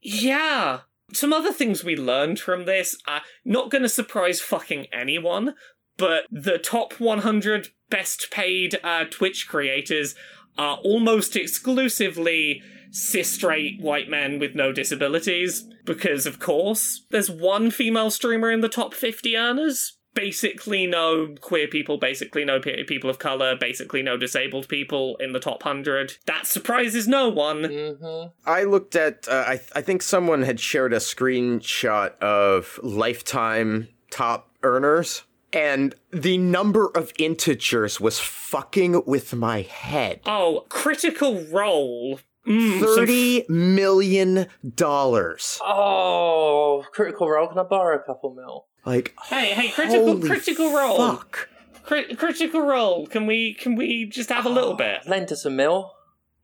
yeah. Some other things we learned from this are not gonna surprise fucking anyone, but the top 100 best paid uh, Twitch creators are almost exclusively cis straight white men with no disabilities. Because, of course, there's one female streamer in the top 50 earners. Basically, no queer people, basically, no pe- people of color, basically, no disabled people in the top 100. That surprises no one. hmm I looked at, uh, I, I think someone had shared a screenshot of lifetime top earners, and the number of integers was fucking with my head. Oh, critical role. Mm, some Thirty million dollars. Oh, critical role. Can I borrow a couple mil? Like, Hey, hey, critical holy critical role. Fuck. Cri- critical role. Can we can we just have a little bit? Lend us a mil.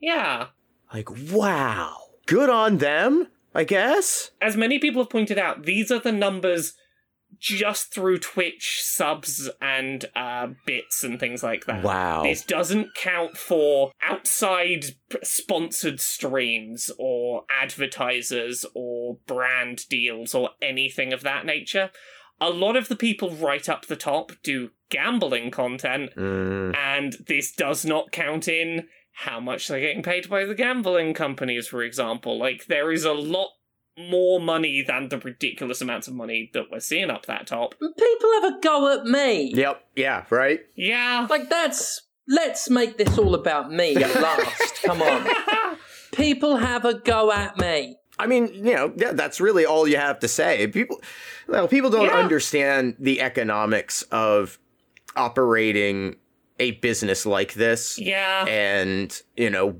Yeah. Like, wow. Good on them, I guess. As many people have pointed out, these are the numbers just through Twitch subs and uh, bits and things like that. Wow. This doesn't count for outside sponsored streams or advertisers or brand deals or anything of that nature. A lot of the people right up the top do gambling content, Mm, and this does not count in how much they're getting paid by the gambling companies, for example. Like, there is a lot more money than the ridiculous amounts of money that we're seeing up that top. People have a go at me. Yep. Yeah. Right. Yeah. Like that's. Let's make this all about me at last. Come on. People have a go at me. I mean, you know, yeah, that's really all you have to say. People, well, people don't Yeah. understand the economics of operating a business like this. yeah. and you know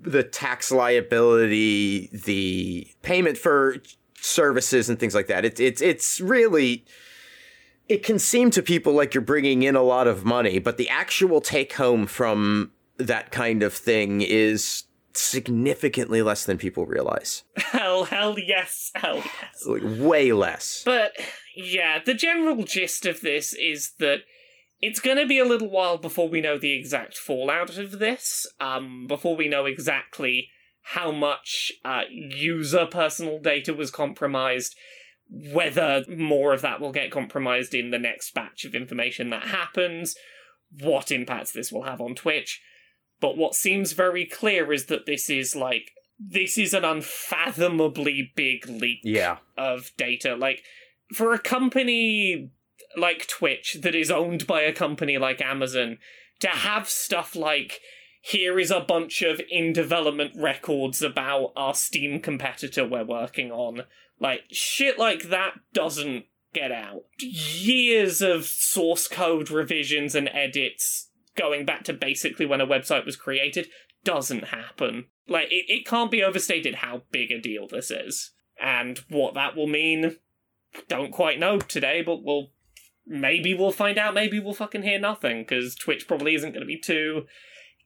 the tax liability the payment for services and things like that it's it's it's really it can seem to people like you're bringing in a lot of money but the actual take home from that kind of thing is significantly less than people realize Hell, hell yes, hell yes. like way less But yeah, the general gist of this is that it's going to be a little while before we know the exact fallout of this. Um, before we know exactly how much uh, user personal data was compromised, whether more of that will get compromised in the next batch of information that happens, what impacts this will have on Twitch. But what seems very clear is that this is like this is an unfathomably big leak yeah of data. Like, for a company like Twitch that is owned by a company like Amazon, to have stuff like, here is a bunch of in development records about our Steam competitor we're working on, like, shit like that doesn't get out. Years of source code revisions and edits going back to basically when a website was created doesn't happen. Like, it, it can't be overstated how big a deal this is. And what that will mean, don't quite know today, but we'll maybe we'll find out. Maybe we'll fucking hear nothing because Twitch probably isn't going to be too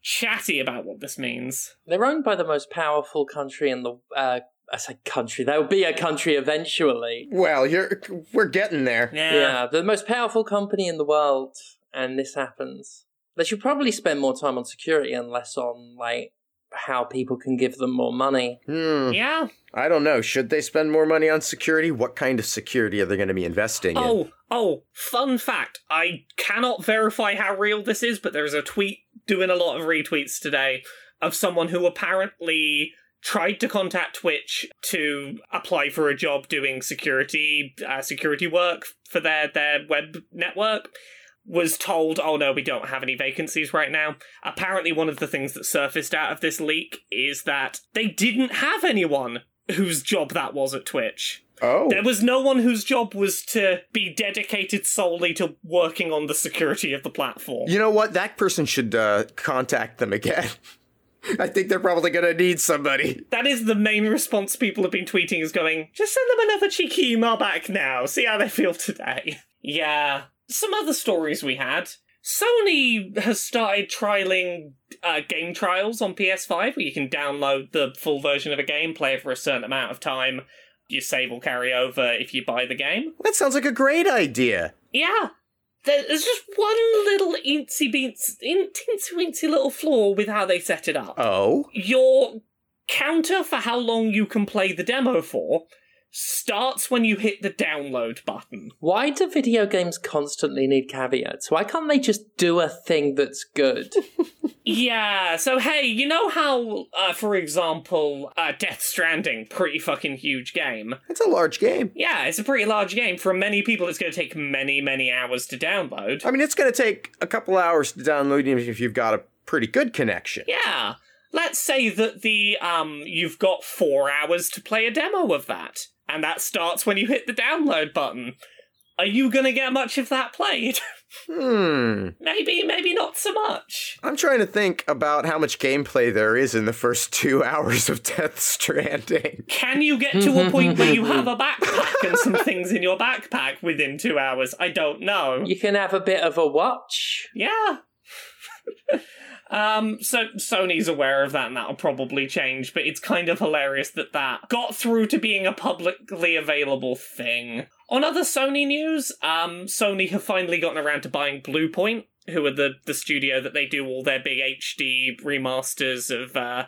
chatty about what this means. They're owned by the most powerful country in the. Uh, I say country. They'll be a country eventually. well you're we're getting there Yeah. Yeah, the most powerful company in the world, and this happens. They should probably spend more time on security and less on like how people can give them more money. Hmm. Yeah. I don't know. Should they spend more money on security? What kind of security are they going to be investing in? Oh, oh, fun fact. I cannot verify how real this is, but there's a tweet doing a lot of retweets today of someone who apparently tried to contact Twitch to apply for a job doing security uh, security work for their their web network was told, "Oh no, we don't have any vacancies right now." Apparently one of the things that surfaced out of this leak is that they didn't have anyone whose job that was at Twitch. Oh. There was no one whose job was to be dedicated solely to working on the security of the platform. You know what? That person should uh, contact them again. I think they're probably going to need somebody. That is the main response people have been tweeting is going, just send them another cheeky email back now, see how they feel today. Yeah. Some other stories we had. Sony has started trialing uh, game trials on PS5 where you can download the full version of a game, play it for a certain amount of time. Your save will carry over if you buy the game. That sounds like a great idea. Yeah. There's just one little incy beansy, teensy weensy little flaw with how they set it up. Oh. Your counter for how long you can play the demo for starts when you hit the download button. Why do video games constantly need caveats? Why can't they just do a thing that's good? Yeah, so hey, you know how, uh, for example, uh, Death Stranding, pretty fucking huge game. It's a large game. Yeah, it's a pretty large game. For many people, it's going to take many, many hours to download. I mean, it's going to take a couple hours to download even if you've got a pretty good connection. Yeah. Let's say that the um you've got 4 hours to play a demo of that and that starts when you hit the download button. Are you going to get much of that played? Hmm. maybe maybe not so much. I'm trying to think about how much gameplay there is in the first two hours of Death Stranding. Can you get to a point where you have a backpack and some things in your backpack within 2 hours? I don't know. you can have a bit of a watch. Yeah. Um, so Sony's aware of that, and that'll probably change. But it's kind of hilarious that that got through to being a publicly available thing. On other Sony news, um, Sony have finally gotten around to buying Bluepoint, who are the the studio that they do all their big HD remasters of uh,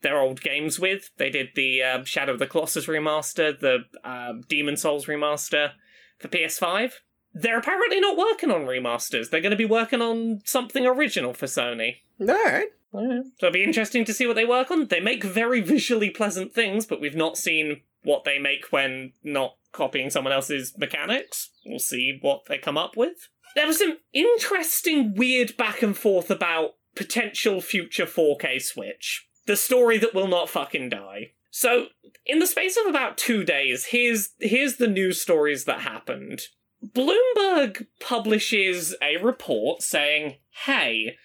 their old games with. They did the um, Shadow of the Colossus remaster, the um, Demon's Souls remaster for PS5 they're apparently not working on remasters. They're going to be working on something original for Sony. All right. Yeah. So it'll be interesting to see what they work on. They make very visually pleasant things, but we've not seen what they make when not copying someone else's mechanics. We'll see what they come up with. There was some interesting, weird back and forth about potential future 4K Switch. The story that will not fucking die. So, in the space of about two days, here's here's the news stories that happened. Bloomberg publishes a report saying, "Hey,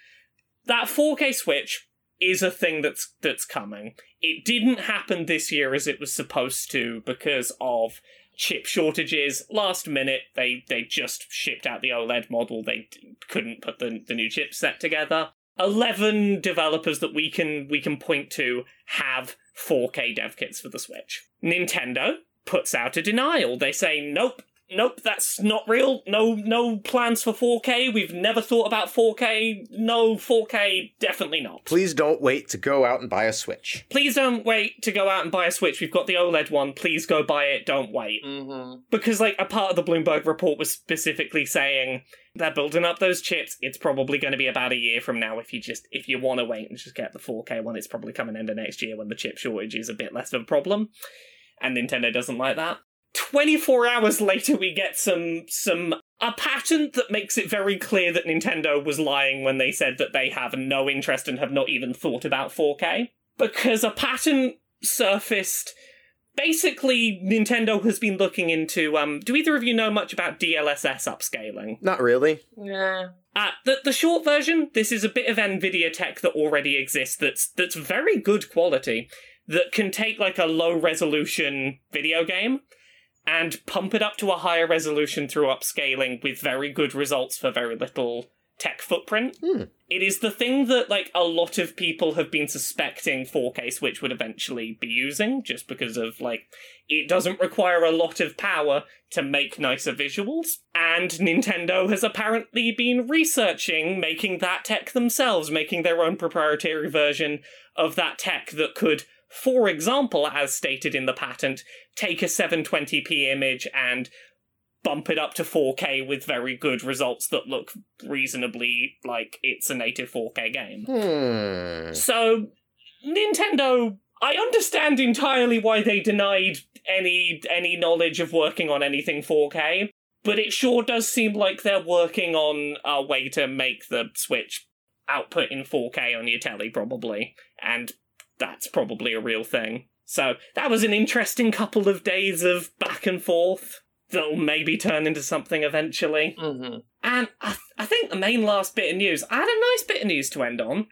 that 4K Switch is a thing that's that's coming. It didn't happen this year as it was supposed to because of chip shortages. Last minute, they they just shipped out the OLED model. They couldn't put the the new chipset together. Eleven developers that we can we can point to have 4K dev kits for the Switch. Nintendo puts out a denial. They say, nope, nope, that's not real. No, no plans for 4K. We've never thought about 4K. No, 4K, definitely not. Please don't wait to go out and buy a Switch. Please don't wait to go out and buy a Switch. We've got the OLED one. Please go buy it. Don't wait. Mm-hmm. Because, like, a part of the Bloomberg report was specifically saying they're building up those chips. It's probably going to be about a year from now if you just, if you want to wait and just get the 4K one. It's probably coming into next year when the chip shortage is a bit less of a problem. And Nintendo doesn't like that. 24 hours later we get some some a patent that makes it very clear that Nintendo was lying when they said that they have no interest and have not even thought about 4K because a patent surfaced basically Nintendo has been looking into um do either of you know much about DLSS upscaling Not really. Yeah. uh, the the short version, this is a bit of Nvidia tech that already exists that's that's very good quality that can take like a low resolution video game and pump it up to a higher resolution through upscaling with very good results for very little tech footprint. Hmm. It is the thing that like a lot of people have been suspecting 4K Switch would eventually be using, just because of like it doesn't require a lot of power to make nicer visuals. And Nintendo has apparently been researching making that tech themselves, making their own proprietary version of that tech that could, for example, as stated in the patent, take a 720p image and bump it up to 4K with very good results that look reasonably like it's a native 4K game. Hmm. So, Nintendo, I understand entirely why they denied any any knowledge of working on anything 4K, but it sure does seem like they're working on a way to make the Switch output in 4K on your telly, probably, and that's probably a real thing. So that was an interesting couple of days of back and forth that'll maybe turn into something eventually. hmm And I, th- I think the main last bit of news, I had a nice bit of news to end on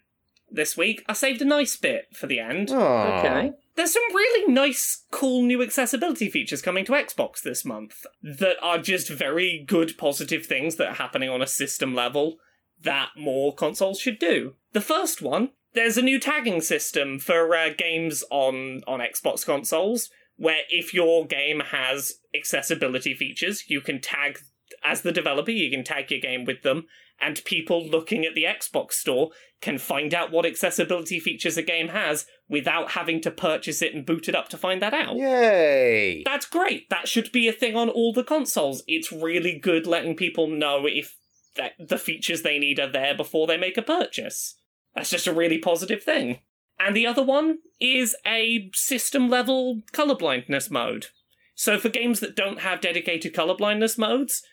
this week. I saved a nice bit for the end. Aw. Okay. There's some really nice, cool new accessibility features coming to Xbox this month that are just very good, positive things that are happening on a system level that more consoles should do. The first one, there's a new tagging system for uh, games on, on Xbox consoles where if your game has accessibility features, you can tag, as the developer, you can tag your game with them, and people looking at the Xbox store can find out what accessibility features a game has without having to purchase it and boot it up to find that out. Yay! That's great. That should be a thing on all the consoles. It's really good letting people know if that the features they need are there before they make a purchase. That's just a really positive thing. And the other one is a system level colorblindness mode. So for games that don't have dedicated colorblindness modes,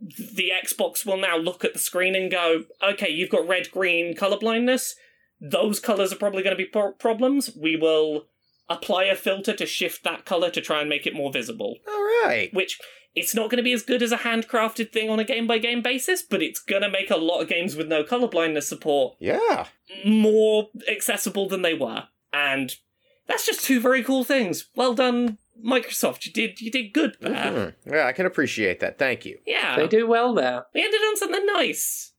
the Xbox will now look at the screen and go, okay, you've got red green colorblindness. Those colors are probably going to be pro- problems. We will apply a filter to shift that color to try and make it more visible. All right. Which it's not going to be as good as a handcrafted thing on a game by game basis, but it's going to make a lot of games with no colorblindness support Yeah. more accessible than they were. And that's just two very cool things. Well done, Microsoft. You did you did good there. Hmm. Yeah, I can appreciate that. Thank you. Yeah. They do well there. We ended on something nice.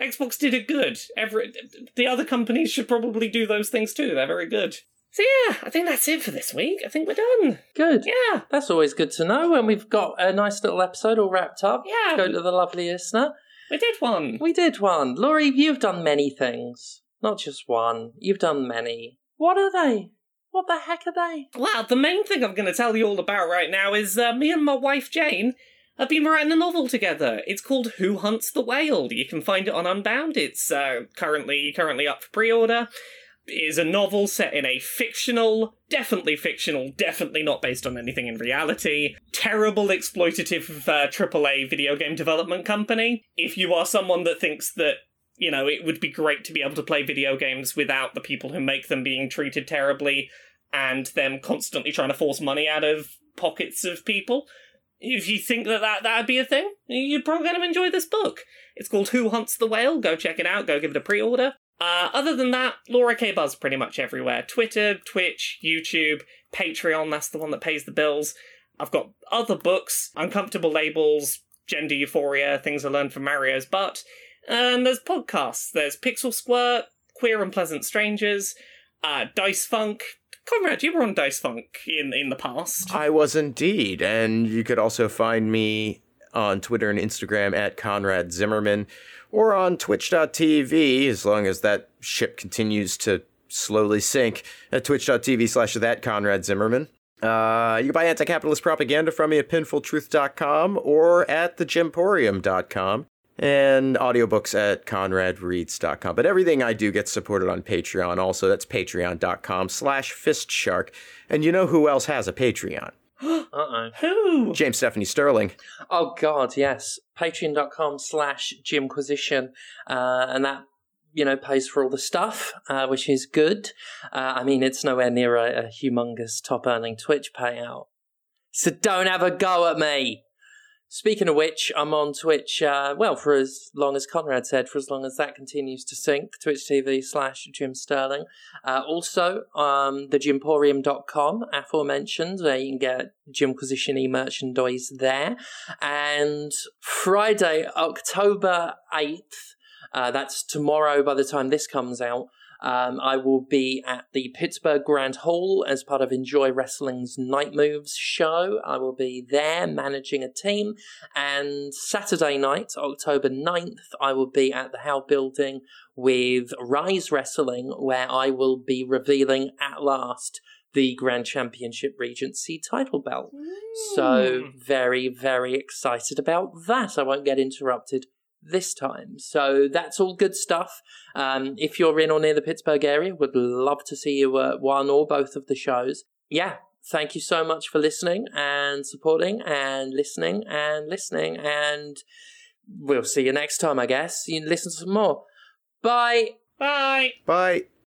Xbox did it good. Every the other companies should probably do those things too. They're very good. So yeah, I think that's it for this week. I think we're done. Good. Yeah, That's always good to know when we've got a nice little episode all wrapped up. yeah, Go to the lovely listener. we did one. We did one. Laurie, you've done many things. Not just one. You've done many. What are they? What the heck are they? Well, the main thing I'm going to tell you all about right now is uh, me and my wife Jane have been writing a novel together. It's called Who Hunts the Whale. You can find it on Unbound. It's uh, currently currently up for pre-order. Is a novel set in a fictional, definitely fictional, definitely not based on anything in reality, terrible exploitative uh, AAA video game development company. If you are someone that thinks that you know, it would be great to be able to play video games without the people who make them being treated terribly and them constantly trying to force money out of pockets of people. If you think that, that that'd be a thing, you're probably going to enjoy this book. It's called Who Hunts the Whale. Go check it out. Go give it a pre-order. Uh, other than that, Laura K. Buzz pretty much everywhere. Twitter, Twitch, YouTube, Patreon, that's the one that pays the bills. I've got other books, Uncomfortable Labels, Gender Euphoria, Things I Learned from Mario's Butt. And there's podcasts. There's Pixel Squirt, Queer and Pleasant Strangers, uh, Dice Funk. Conrad, you were on Dice Funk in in the past. I was indeed. And you could also find me on Twitter and Instagram at Conrad Zimmerman or on twitch.tv as long as that ship continues to slowly sink at twitch.tv slash that Conrad Zimmerman. Uh, you can buy anti-capitalist propaganda from me at pinfultruth.com or at thegimporium.com and audiobooks at conradreads.com. But everything I do gets supported on Patreon also. That's patreon.com slash fistshark. And you know who else has a Patreon? Uh-oh. Who? James Stephanie Sterling. Oh god, yes. Patreon.com slash Jimquisition. Uh, and that, you know, pays for all the stuff, uh, which is good. Uh, I mean, it's nowhere near a, a humongous top earning Twitch payout. So don't have a go at me. Speaking of which, I'm on Twitch, uh, well, for as long as Conrad said, for as long as that continues to sink, Twitch TV slash Jim Sterling. Uh, also, um, thegimporium.com, aforementioned, where you can get Jimquisition e merchandise there. And Friday, October 8th, Uh, that's tomorrow by the time this comes out. Um, I will be at the Pittsburgh Grand Hall as part of Enjoy Wrestling's Night Moves show. I will be there managing a team. And Saturday night, October 9th, I will be at the Howe Building with Rise Wrestling, where I will be revealing at last the Grand Championship Regency title belt. So, very, very excited about that. I won't get interrupted this time. So that's all good stuff. Um, if you're in or near the Pittsburgh area, would love to see you at one or both of the shows. Yeah, thank you so much for listening and supporting and listening and listening. And we'll see you next time, I guess. You listen to some more. Bye. Bye. Bye.